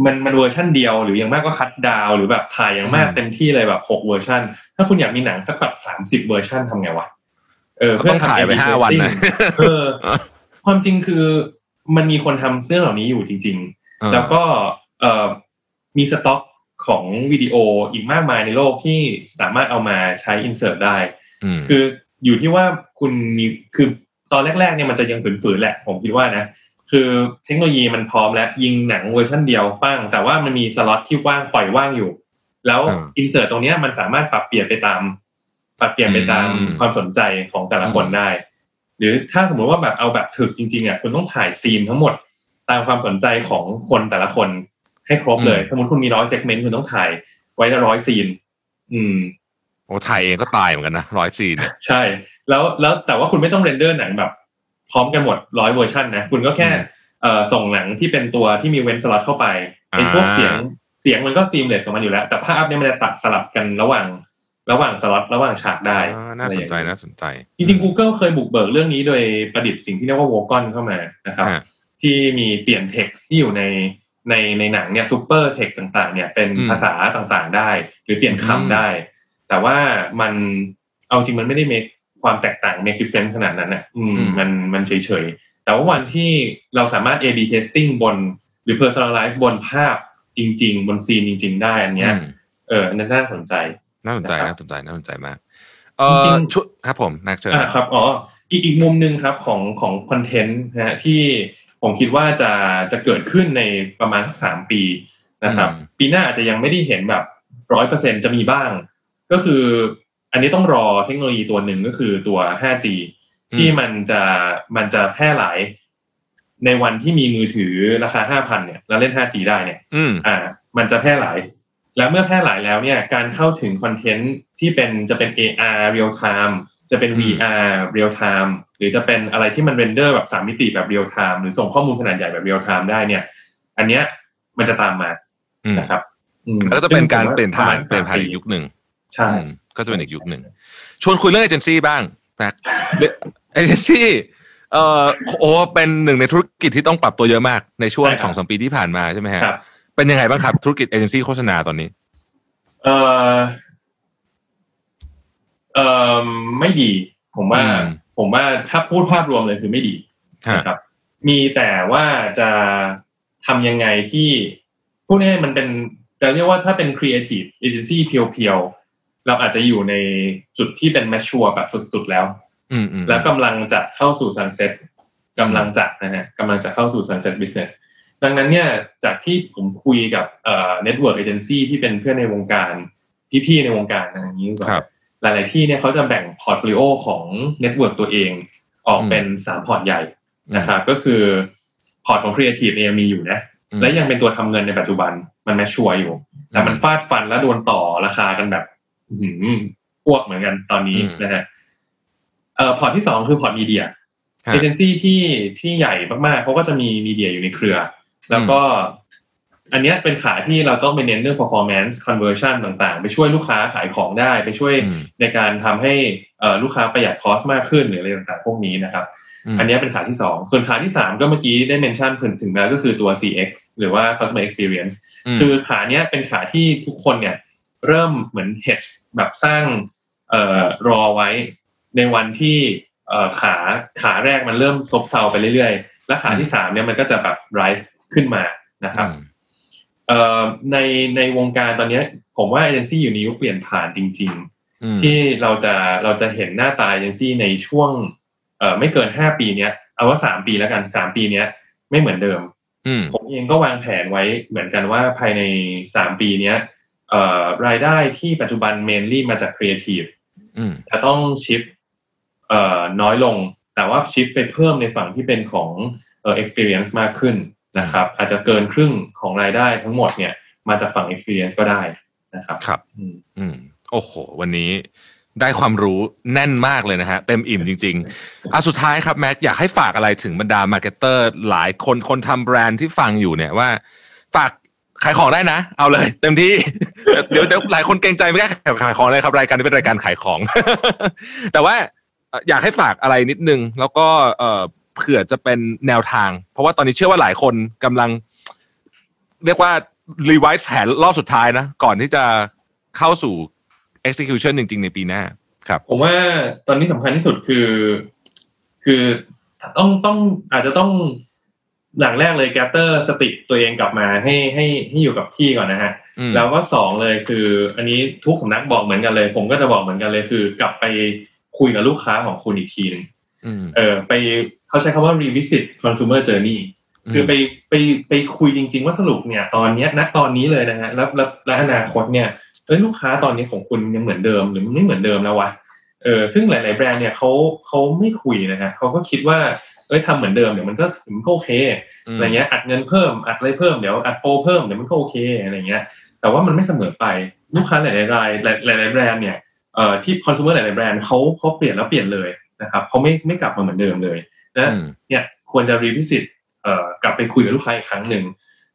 [SPEAKER 4] มันมันเวอร์ชันเดียวหรืออย่างมากก็ cut down หรือแบบถ่ายอย่างมากเต็มที่เลยแบบหกเวอร์ชันถ้าคุณอยากมีหนังสักแบบสามสิบเวอร์ชันทำไงวะเเออ
[SPEAKER 3] ก็ต้อง
[SPEAKER 4] ทำ
[SPEAKER 3] ถ่ายไป
[SPEAKER 4] A/B
[SPEAKER 3] ห้าวันนะ
[SPEAKER 4] testing เออ ความจริงคือมันมีคนทำเรื่องเหล่านี้อยู่จริง
[SPEAKER 3] เออ
[SPEAKER 4] ๆแล้วก็เอ่อ มีสต็อกของวิดีโออีกมากมายในโลกที่สามารถเอามาใช้ insert ได้อื
[SPEAKER 3] ม
[SPEAKER 4] คืออยู่ที่ว่าคุณมีคือตอนแรกๆเนี่ยมันจะยังฝืนๆแหละ ผมคิดว่านะ คือเทคโนโลยีมันพร้อมแล้ว ยิงหนังเวอร์ชันเดียวปั้ง แต่ว่ามันมีสล็อตที่ว่างปล่อยว่างอยู่ แล้ว
[SPEAKER 3] อ่า
[SPEAKER 4] insert ตรงเนี้ยมันสามารถปรับเปลี่ยนไปตาม ปรับเปลี่ยนไปตาม
[SPEAKER 3] อืม
[SPEAKER 4] ความสนใจของแต่ละคนได้ หรือถ้าสมมติว่าแบบเอาแบบถึกจริงๆอะคุณต้องถ่าย scene ทั้งหมดตามความสนใจของคนแต่ละคน ให้ครบเลย สมมติคุณมีร้อย segment คุณต้องถ่าย ไว้ละร้อย scene อืม
[SPEAKER 3] โอ้ถ่ายเองก็ตายเหมือนกันนะร้อย scene เนี่ย
[SPEAKER 4] ใช่ แล้วแล้วแต่ว่าคุณไม่ต้อง render หนังแบบ พร้อมกันหมดร้อยเวอร์ชันนะ คุณก็แค่
[SPEAKER 3] อืม
[SPEAKER 4] เอ่อส่งหนังที่เป็นตัวที่มีเว้นสล็อตเข้าไปไอ้
[SPEAKER 3] อ่า
[SPEAKER 4] พวกเสียงเสียงมันก็ seamless ของมันอยู่แล้ว แต่ภาพเนี่ยมันจะตัดสลับกันระหว่างระหว่างสล็อตระหว่างฉากได้
[SPEAKER 3] อ่าน่าสนใจ
[SPEAKER 4] อะไรอย่างเงี้ย
[SPEAKER 3] น่าสนใจ
[SPEAKER 4] จริงๆ Google เคยบุกเบิกเรื่องนี้โดยประดิษฐ์สิ่งที่เรียกว่า w o g o n เข้ามานะครับ
[SPEAKER 3] ฮะ
[SPEAKER 4] ที่มีเปลี่ยน text ที่อยู่ใน ในในหนังเนี่ย super text ต่างๆ เนี่ยเป็น
[SPEAKER 3] อืม
[SPEAKER 4] ภาษาต่างๆได้ หรือเปลี่ยน
[SPEAKER 3] อืม
[SPEAKER 4] คำได้ แต่ว่ามันเอาจริงมันไม่ได้ make ความแตกต่าง make difference ขนาดนั้นอะอืมมันมันเฉยๆ แต่ว่าวันที่เราสามารถ A/B testing บน หรือ personalize บนภาพจริง ๆ บนซีนจริง ๆ ได้อันเนี้ย
[SPEAKER 3] อืม
[SPEAKER 4] เอออันนั้นน่าสนใจ
[SPEAKER 3] น่าสนใจ
[SPEAKER 4] นะครับ
[SPEAKER 3] น่าสนใจน่าสนใจมากเอ
[SPEAKER 4] จริ
[SPEAKER 3] อง
[SPEAKER 4] ๆ
[SPEAKER 3] ชุดครับผมแม็กเชิญ
[SPEAKER 4] อ่า
[SPEAKER 3] นะครับ
[SPEAKER 4] อ๋ออีกอีกมุมหนึ่งครับของของคอนเทนต์นะฮะที่ ผมคิดว่าจะจะเกิดขึ้นในประมาณสักสามปีนะครับ
[SPEAKER 3] อืม
[SPEAKER 4] ปีหน้าอาจจะยังไม่ได้เห็นแบบร้อยเปอร์เซ็นจะมีบ้าง ก็คืออันนี้ต้องรอเทคโนโลยีตัวหนึ่งก็คือตัว 5G ที่มันจะมันจะแพร่หลายในวันที่มีมือถือราคา5,000เนี่ยแล้วเล่น 5G ได้เนี่ย
[SPEAKER 3] อืม
[SPEAKER 4] อ่า มันจะแพร่หลาย แล้วเมื่อแพร่หลายแล้วเนี่ย การเข้าถึงคอนเทนต์ที่เป็นจะเป็น AR real time จะเป็น
[SPEAKER 3] อืม
[SPEAKER 4] VR real time ห รือจะเป็นอะไรที่มัน render แบบสามมิติแบบ real time หรือส่งข้อมูลขนาดใหญ่แบบ real time ได้เนี่ย อันเนี้ยมันจะตามมา
[SPEAKER 3] อืม
[SPEAKER 4] นะครับอืม
[SPEAKER 3] แล้วก็จะเป็นการ
[SPEAKER 4] ซึ่งผมว่
[SPEAKER 3] เปลี่ยนผ่าน
[SPEAKER 4] ระมณ
[SPEAKER 3] เปลี่ยนผ่าน
[SPEAKER 4] สม
[SPEAKER 3] อีกยุคหนึ่ง
[SPEAKER 4] ใช่
[SPEAKER 3] อืมก็จะเป็นอีกยุคหนึ่งชวนคุยเรื่องเอเจนซี่บ้างนะเอเจนซี่เอ่อโอ้เป็นหนึ่งในธุรกิจที่ต้องปรับตัวเยอะมากในช่วง
[SPEAKER 4] ใช่ครับ
[SPEAKER 3] สองสามปีที่ผ่านมาใช่ไหมฮะ
[SPEAKER 4] ครับ
[SPEAKER 3] เป็นยังไงบ้างครับธุรกิจเอเจนซี่โฆษณาตอนนี้
[SPEAKER 4] เออเออไม่ดี ผมว่า
[SPEAKER 3] อืม
[SPEAKER 4] ผมว่าถ้าพูดภาพรวมเลยคือไม่ดี
[SPEAKER 3] ฮะ
[SPEAKER 4] นะครับ มีแต่ว่าจะทำยังไงที่พูดง่ายๆมันเป็นจะเรียกว่าถ้าเป็น creative agency เพียวๆ เราอาจจะอยู่ในจุดที่เป็น mature แบบสุดๆแล้ว
[SPEAKER 3] อืมอืม
[SPEAKER 4] แล้วกำลังจะเข้าสู่ sunset กำลังจะนะฮะกำลังจะเข้าสู่ sunset business ดังนั้นเนี่ยจากที่ผมคุยกับเอ่อ network agency ที่เป็นเพื่อนในวงการ พี่ๆในวงการนะอย่างนี้ดีกว่า
[SPEAKER 3] ครับ
[SPEAKER 4] หลาย ๆ ที่เนี่ยเขาจะแบ่ง portfolioของ network ตัวเองออกเป็นสามพอร์ตใหญ่นะครับก็คือพอร์ตของครีเอทีฟเองมีอยู่นะ
[SPEAKER 3] อืม
[SPEAKER 4] และยังเป็นตัวทำเงินในปัจจุบันมัน mature อยู่ แต่มันฟาดฟันและโดนต่อราคากันแบบอื้อหืออ้วกเหมือนกันตอนนี้
[SPEAKER 3] อืม
[SPEAKER 4] นะฮะเอ่อพอร์ตที่สองคือพอร์ต media
[SPEAKER 3] ฮะ
[SPEAKER 4] เอเจนซี่ที่ที่ใหญ่มาก ๆเขาก็จะมี media อยู่ในเครือ แล้วก็ อันเนี้ยเป็นขาที่เราต้องไปเน้นเรื่อง performance conversion ต่างๆ ไปช่วยลูกค้าขายของได้ ไปช่วย
[SPEAKER 3] อืม
[SPEAKER 4] ในการทำให้เอ่อลูกค้าประหยัดคอสมากขึ้นหรืออะไรต่างๆ พวกนี้นะครับ
[SPEAKER 3] ม
[SPEAKER 4] อันเนี้ยเป็นขาที่สองส่วนขาที่สามก็เมื่อกี้ได้เมนชั่นถึงแล้วก็คือตัว CX หรือว่า customer experience
[SPEAKER 3] ม
[SPEAKER 4] คือขาเนี้ยเป็นขาที่ทุกคนเนี่ยเริ่มเหมือน hedge แบบสร้างเอ่อรอไว้ในวันที่เอ่อขาขาแรกมันเริ่มซบเซาไปเรื่อยๆ และขาที่สามเนี่ยมันก็จะแบบ rise ขึ้นมานะครับ
[SPEAKER 3] อืม
[SPEAKER 4] เอ่อ ในในวงการตอนเนี้ยผมว่าเอเจนซี่อยู่ในยุคเปลี่ยนผ่านจริง
[SPEAKER 3] อืม
[SPEAKER 4] ๆที่เราจะเราจะเห็นหน้าตาเอเจนซี่ในช่วงเอ่อไม่เกินห้าปีเนี้ยเอาว่าสามปีแล้วกันสามปีเนี้ยไม่เหมือนเดิม
[SPEAKER 3] อืม
[SPEAKER 4] ผมเองก็วางแผนไว้เหมือนกันว่าภายในสามปีเนี้ยเอ่อรายได้ที่ปัจจุบัน mainly มาจากครีเอทีฟ
[SPEAKER 3] อืม
[SPEAKER 4] จะต้อง shift เอ่อน้อยลง แต่ว่า shift ไปเพิ่มในฝั่งที่เป็นของเอ่อ experience มากขึ้น นะครับ อาจจะเกินครึ่งของรายได้ทั้งหมดเนี่ย มาจากฝั่ง experience ก็ได้นะครับ
[SPEAKER 3] ครับ
[SPEAKER 4] อืม
[SPEAKER 3] อืมโอ้โห วันนี้ได้ความรู้แน่นมากเลยนะฮะ เต็มอิ่มจริงๆอะสุดท้ายครับแม็กอยากให้ฝากอะไรถึงบรรดา marketer หลายคนคนทำแบรนด์ที่ฟังอยู่เนี่ยว่า ฝากขายของได้นะ เอาเลย เต็มที่ เดี๋ยวเดี๋ยวหลายคนเกรงใจไม่กล้าขายของเลยครับ รายการนี้เป็นรายการขายของ แต่ว่าเอ่ออยากให้ฝากอะไรนิดนึง แล้วก็ เอ่อเผื่อจะเป็นแนวทาง เพราะว่าตอนนี้เชื่อว่าหลายคนกำลัง เรียกว่า revise แผนรอบสุดท้ายนะ ก่อนที่จะเข้าสู่ execution จริง ๆ ในปีหน้า ครับ
[SPEAKER 4] ผมว่าตอนนี้สำคัญที่สุดคือ คือต้องต้องอาจจะต้องอย่างแรกเลย gather สติตัวเองกลับมาให้ให้ให้อยู่กับที่ก่อนนะฮะ
[SPEAKER 3] อืม
[SPEAKER 4] แล้วก็สองเลยคือ อันนี้ทุกสำนักบอกเหมือนกันเลย ผมก็จะบอกเหมือนกันเลยคือ กลับไปคุยกับลูกค้าของคุณอีกทีหนึง
[SPEAKER 3] อืม
[SPEAKER 4] เออไปเขาใช้คำว่า revisit consumer journey คือไปไปไปคุยจริง ๆ ว่าสรุปเนี่ย ตอนเนี้ยณตอนนี้เลยนะฮะแล้วแล้วและอนาคตเนี่ยเอ้ยลูกค้าตอนนี้ของคุณยังเหมือนเดิมหรือมันไม่เหมือนเดิมแล้ววะเออซึ่งหลาย ๆ แบรนด์เนี่ยเขาเขาไม่คุยนะฮะเขาก็คิดว่าเอ้ยทำเหมือนเดิมเดี๋ยวมันก็มันก็โอเค
[SPEAKER 3] อืม
[SPEAKER 4] อะไรเงี้ยอัดเงินเพิ่มอัดอะไรเพิ่มเดี๋ยวอัดโปรเพิ่มเดี๋ยวมันก็โอเคอะไรเงี้ย แต่ว่ามันไม่เสมอไปลูกค้าหลาย ๆ รายหลายหลายๆแบรนด์เนี่ยเอ่อที่ consumer หลาย ๆ แบรนด์เขาเขาเปลี่ยนแล้วเปลี่ยนเลย นะครับเขาไม่ไม่กลับมาเหมือนเดิมเลยนะ
[SPEAKER 3] อืม
[SPEAKER 4] เนี่ยควรจะ revisit เอ่อกลับไปคุยกับลูกค้าอีกครั้งหนึ่ง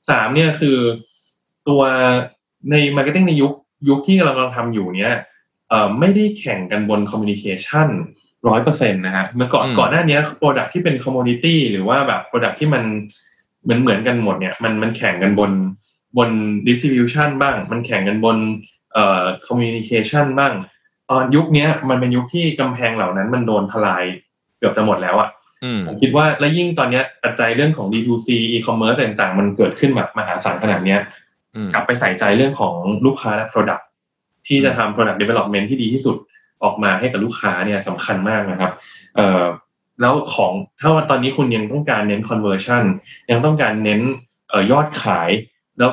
[SPEAKER 4] สามเนี่ยคือตัวใน marketing ในยุคยุคที่เรากำลังทำอยู่เนี่ยเอ่อไม่ได้แข่งกันบน communication ร้อยเปอร์เซ็นต์นะฮะเมื่อก่อน
[SPEAKER 3] อืม
[SPEAKER 4] ก่อนหน้านี้ product ที่เป็น commodity หรือว่าแบบ product ที่มันเหมือนเหมือนกันหมดเนี่ยมันมันแข่งกันบนบน distribution บ้าง มันแข่งกันบนเอ่อ communication บ้าง ตอนยุคเนี้ยมันเป็นยุคที่กำแพงเหล่านั้นมันโดนทลายเกือบจะหมดแล้วอะ
[SPEAKER 3] อืม
[SPEAKER 4] ผมคิดว่าและยิ่งตอนเนี้ยปัจจัยเรื่องของ D2C e-commerce ต่างๆ มันเกิดขึ้นแบบมหาศาลขนาดเนี้ย
[SPEAKER 3] อืม
[SPEAKER 4] กลับไปใส่ใจเรื่องของลูกค้าและ Product ที่จะทำ Product Development ที่ดีที่สุดออกมาให้กับลูกค้าเนี่ยสำคัญมากนะครับ เอ่อแล้วของถ้าว่าตอนนี้คุณยังต้องการเน้น conversion ยังต้องการเน้นเอ่อยอดขาย แล้ว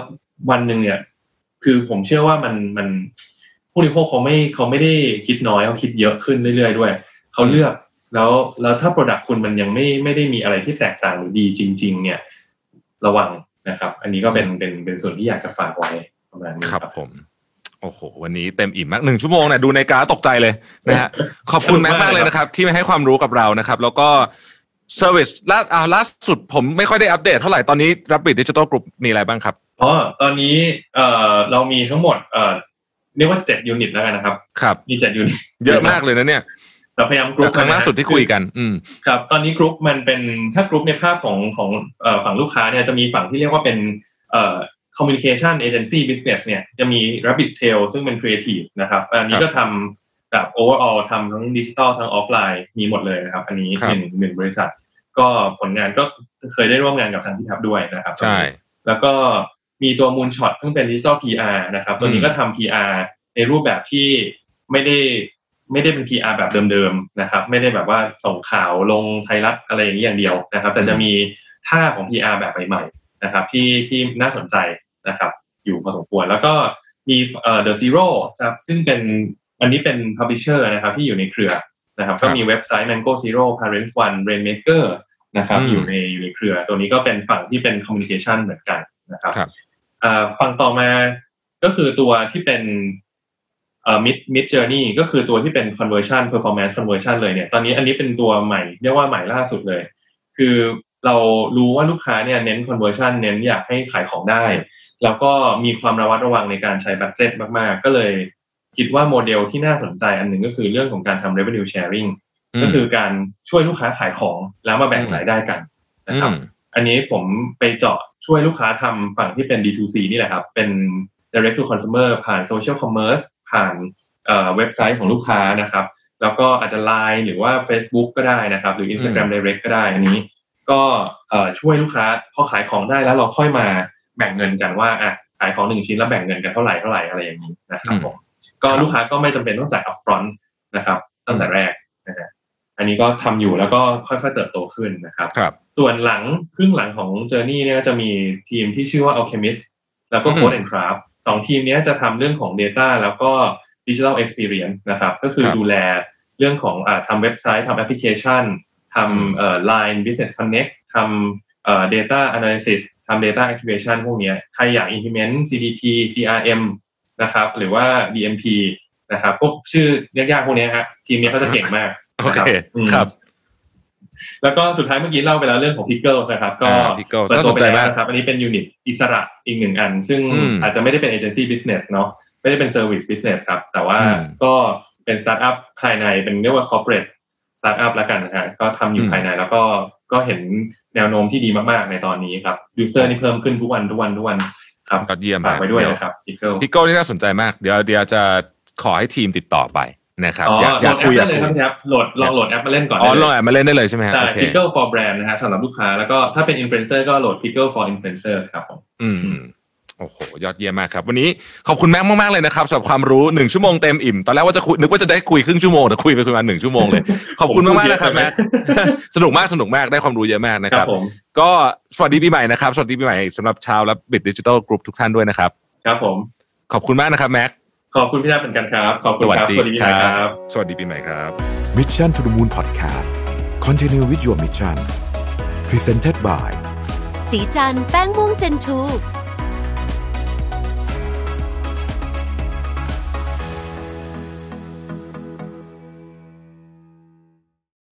[SPEAKER 4] วันหนึ่งเนี่ย คือผมเชื่อว่ามันมัน ผู้บริโภคเขาไม่เขาไม่ได้คิดน้อยเขาคิดเยอะขึ้นเรื่อยๆ ด้วยเขาเลือกแล้วแล้วถ้า Product คุณมันยังไม่ไม่ได้มีอะไรที่แตกต่างหรือดีจริง ๆ เนี่ย ระวังนะครับ อันนี้ก็เป็นเป็นเป็นส่วนที่อยากจะฝากไว้ประมาณนี้
[SPEAKER 3] ครับ
[SPEAKER 4] ครับ
[SPEAKER 3] ผมโอ้โห วันนี้เต็มอิ่มมากหนึ่งชั่วโมงเนี่ยดูในกาตกใจเลยนะฮะขอบคุณแม็กมากเลยนะครับ ที่มาให้ความรู้กับเรานะครับ แล้วก็service ล่าอ่าล่าสุดผมไม่ค่อยได้อัปเดตเท่าไหร่ ตอนนี้รับบิดดิจิ t a ลกรุ๊ปมีอะไรบ้างครับ
[SPEAKER 4] อ๋อตอนนี้เอ่อเรามีทั้งหมดเอ่อ เรียกว่าเจ็ด unit แล้วกันนะครับ
[SPEAKER 3] ครับ
[SPEAKER 4] มีเจ็ด unit
[SPEAKER 3] เยอะมากเลยนะเนี่ย
[SPEAKER 4] เราพยายามกรุ๊ป
[SPEAKER 3] ครั้งล่าสุดที่คุยกัน อืม
[SPEAKER 4] ครับ ตอนนี้กรุ๊ปมันเป็นถ้ากรุ๊ปในภาพของของเอ่อฝั่งลูกค้าเนี่ยจะมีฝั่งที่เรียกว่าเป็นเอ่อ communication agency business เนี่ยจะมี Rabbit Tale ซึ่งเป็น creative นะครับ อันนี้ก็ทำแบบ overall ทำทั้งดิจิ t a ลทั้งออฟไลน์มีหมดเลยนะครับ อันนี้
[SPEAKER 3] ครับ
[SPEAKER 4] หนึ่งหนึ่งบริษัท ก็ผลงานก็เคยได้ร่วมงานกับทางที่ทับด้วยนะครับ
[SPEAKER 3] ใช่
[SPEAKER 4] แล้วก็ มีตัว Moonshot ซึ่งเป็นดิจิ t a ล PR นะครับตัวนี้ก็ทำ PR ในรูปแบบที่ไม่ได้ไม่ได้เป็น PR แบบเดิมๆนะครับ ไม่ได้แบบว่าส่งข่าวลงไทยรัฐอะไรอย่างนี้อย่างเดียวนะครับ แต่จะมีท่าของ PR แบบใหม่ๆนะครับที่ที่น่าสนใจนะครับ อยู่พอสมควรแล้วก็มีเอ่อ The Zero ครับซึ่งเป็นอันนี้เป็น publisher นะครับที่อยู่ในเครือนะครับ ก็มีเว็บไซต์ Mango Zero Parents One Rainmaker นะครับ
[SPEAKER 3] อืม
[SPEAKER 4] อยู่ในอยู่ในเครือ ตัวนี้ก็เป็นฝั่งที่เป็น communication เหมือนกัน นะครับ
[SPEAKER 3] ครับ
[SPEAKER 4] อ่าฝั่งต่อมาก็คือตัวที่เป็นเอ่อ mid mid journey ก็คือตัวที่เป็น conversion performance conversion เลยเนี่ย ตอนนี้อันนี้เป็นตัวใหม่เรียกว่าใหม่ล่าสุดเลย คือเรารู้ว่าลูกค้าเนี่ยเน้น conversion เน้นอยากให้ขายของได้ แล้วก็มีความระวัดระวังในการใช้บัตเจ็ตมากๆ ก็เลยคิดว่าโมเดลที่น่าสนใจอันหนึ่งก็คือเรื่องของการทำ revenue sharing ก็คือการช่วยลูกค้าขายของแล้วมาแบ่งรายได้กันนะครับ
[SPEAKER 3] อืม
[SPEAKER 4] อันนี้ผมไปเจาะ ช่วยลูกค้าทำฝั่งที่เป็น D2C นี่แหละครับ เป็น direct to consumer ผ่าน social commerce ผ่านเอ่อเว็บไซต์ของลูกค้านะครับ แล้วก็อาจจะ Line หรือว่า Facebook ก็ได้นะครับ หรือ Instagram Direct ก็ได้อันนี้ ก็เอ่อช่วยลูกค้าพอขายของได้แล้วเราค่อยมาแบ่งเงินกันว่าอะขายของหนึ่งชิ้นแล้วแบ่งเงินกันเท่าไหร่เท่าไหร่อะไรอย่างนี้นะครับผมก็ลูกค้าก็ไม่จำเป็นต้องจ่าย upfront นะครับ ตั้งแต่แรกนะฮะ อันนี้ก็ทำอยู่แล้วก็ค่อยๆเติบโตขึ้นนะครับ
[SPEAKER 3] ครับ
[SPEAKER 4] ส่วนหลังครึ่งหลังของ Journey เนี่ยก็จะมีทีมที่ชื่อว่า Alchemist แล้วก็
[SPEAKER 3] อืม
[SPEAKER 4] Code and Craft สองทีมเนี้ยจะทำเรื่องของ Data แล้วก็ Digital Experience นะครับ ก็คือ
[SPEAKER 3] ครับ
[SPEAKER 4] ดูแลเรื่องของอาทำเว็บไซต์ทำแอปพลิเคชันท
[SPEAKER 3] อืมำ
[SPEAKER 4] เอ่อ Line Business Connect ทำเอ่อ Data Analysis ทำ Data Activation พวกเนี้ยใครอยาก implement CDP CRM นะครับ หรือว่า DMP นะครับ พวกชื่อยากๆ พวกเนี้ยฮะทีมเนี้ยเขาจะเก่งมาก
[SPEAKER 3] โอเค
[SPEAKER 4] นะ
[SPEAKER 3] ค
[SPEAKER 4] รับอืม
[SPEAKER 3] ครับ
[SPEAKER 4] แล้วก็สุดท้ายเมื่อกี้เล่าไปแล้วเรื่องของ Pickle นะครับ ก็
[SPEAKER 3] อ่า Pickle
[SPEAKER 4] เปิดตั
[SPEAKER 3] ส
[SPEAKER 4] วไป
[SPEAKER 3] ใจ
[SPEAKER 4] แล้วน่าสนใจ
[SPEAKER 3] มาก
[SPEAKER 4] นะครับ อันนี้เป็น unit อิสระอีกหนึ่งอัน ซึ่ง
[SPEAKER 3] อืม
[SPEAKER 4] อาจจะไม่ได้เป็น agency business เนาะไม่ได้เป็น service business ครับ แต่ว่า
[SPEAKER 3] อืม
[SPEAKER 4] ก็เป็นสตาร์ทอัพภายในเป็นเรียกว่า corporateสตาร์ทอัพแล้วกันนะฮะก็ทำอยู่ภายในแล้วก็ก็เห็นแนวโน้มที่ดีมาก ๆ ในตอนนี้ครับยูเซอร์นี่เพิ่มขึ้นทุกวันทุกวันทุกวันครับ
[SPEAKER 3] ยอดเยี่ยม
[SPEAKER 4] ฝาก
[SPEAKER 3] มาก
[SPEAKER 4] ไว้ด้วย
[SPEAKER 3] เดี๋ยว
[SPEAKER 4] นะครับ Pickle
[SPEAKER 3] พี่โก้นี่น่าสนใจมาก เดี๋ยวเดี๋ยวจะขอให้ทีมติดต่อไป นะครับ
[SPEAKER 4] อ๋อ
[SPEAKER 3] อยาก
[SPEAKER 4] โห
[SPEAKER 3] อ
[SPEAKER 4] ล
[SPEAKER 3] ยาก
[SPEAKER 4] ดแอ
[SPEAKER 3] คุ
[SPEAKER 4] ป
[SPEAKER 3] ยอยา
[SPEAKER 4] ได้
[SPEAKER 3] ก
[SPEAKER 4] เลย
[SPEAKER 3] คุ
[SPEAKER 4] ครับ
[SPEAKER 3] ย
[SPEAKER 4] พี่ครับโหลดลองโหลดแอปมาเล่นก่อน
[SPEAKER 3] อ๋อ
[SPEAKER 4] ได้
[SPEAKER 3] ล
[SPEAKER 4] เล
[SPEAKER 3] อง
[SPEAKER 4] ย
[SPEAKER 3] แอบมาเล่นได้เลยใช่ไหมฮะ
[SPEAKER 4] ใช่
[SPEAKER 3] โอเค
[SPEAKER 4] Pickle for Brand นะฮะสำหรับลูกค้าแล้วก็ถ้าเป็น Influencer ก็โหลด Pickle for Influencers ครับผม
[SPEAKER 3] อืมโอ้โหยอดเยี่ยมมากครับ วันนี้ขอบคุณแม็กมาก ๆ เลยนะครับสำหรับความรู้หนึ่งชั่วโมงเต็มอิ่ม ตอนแรกว่าจะคุยนึกว่าจะได้คุยครึ่งชั่วโมงแต่คุยไปคุยมาหนึ่งชั่วโมงเลย ขอบคุณมากๆนะครับแม็กสนุกมากสนุกมากได้ความรู้เยอะมากนะ
[SPEAKER 4] ค
[SPEAKER 3] ค
[SPEAKER 4] รั
[SPEAKER 3] รั
[SPEAKER 4] บบผม
[SPEAKER 3] ก็สวัสดีปีใหม่นะครับสวัสดีปีใหม่สำหรับชาวและบิดดิจิทัลกรุ๊ปทุกท่านด้วยนะครับ
[SPEAKER 4] ครับผม
[SPEAKER 3] ขอบคุณมากนะครับแม็ก
[SPEAKER 4] ขอบคุณพี่นัทเหมือนกันครับ ขอบคุ
[SPEAKER 3] ส
[SPEAKER 4] ณ
[SPEAKER 3] วัส
[SPEAKER 4] ครับ
[SPEAKER 3] ดี
[SPEAKER 4] สวัสดีพี่
[SPEAKER 3] ค
[SPEAKER 4] นัท
[SPEAKER 3] รั
[SPEAKER 4] ครับ
[SPEAKER 3] บสวัสดีปีใหม่ครับ
[SPEAKER 1] Mission to the Moon Podcast Continue with your mission Presented by
[SPEAKER 2] สีจันแป้งม่วงเจนทู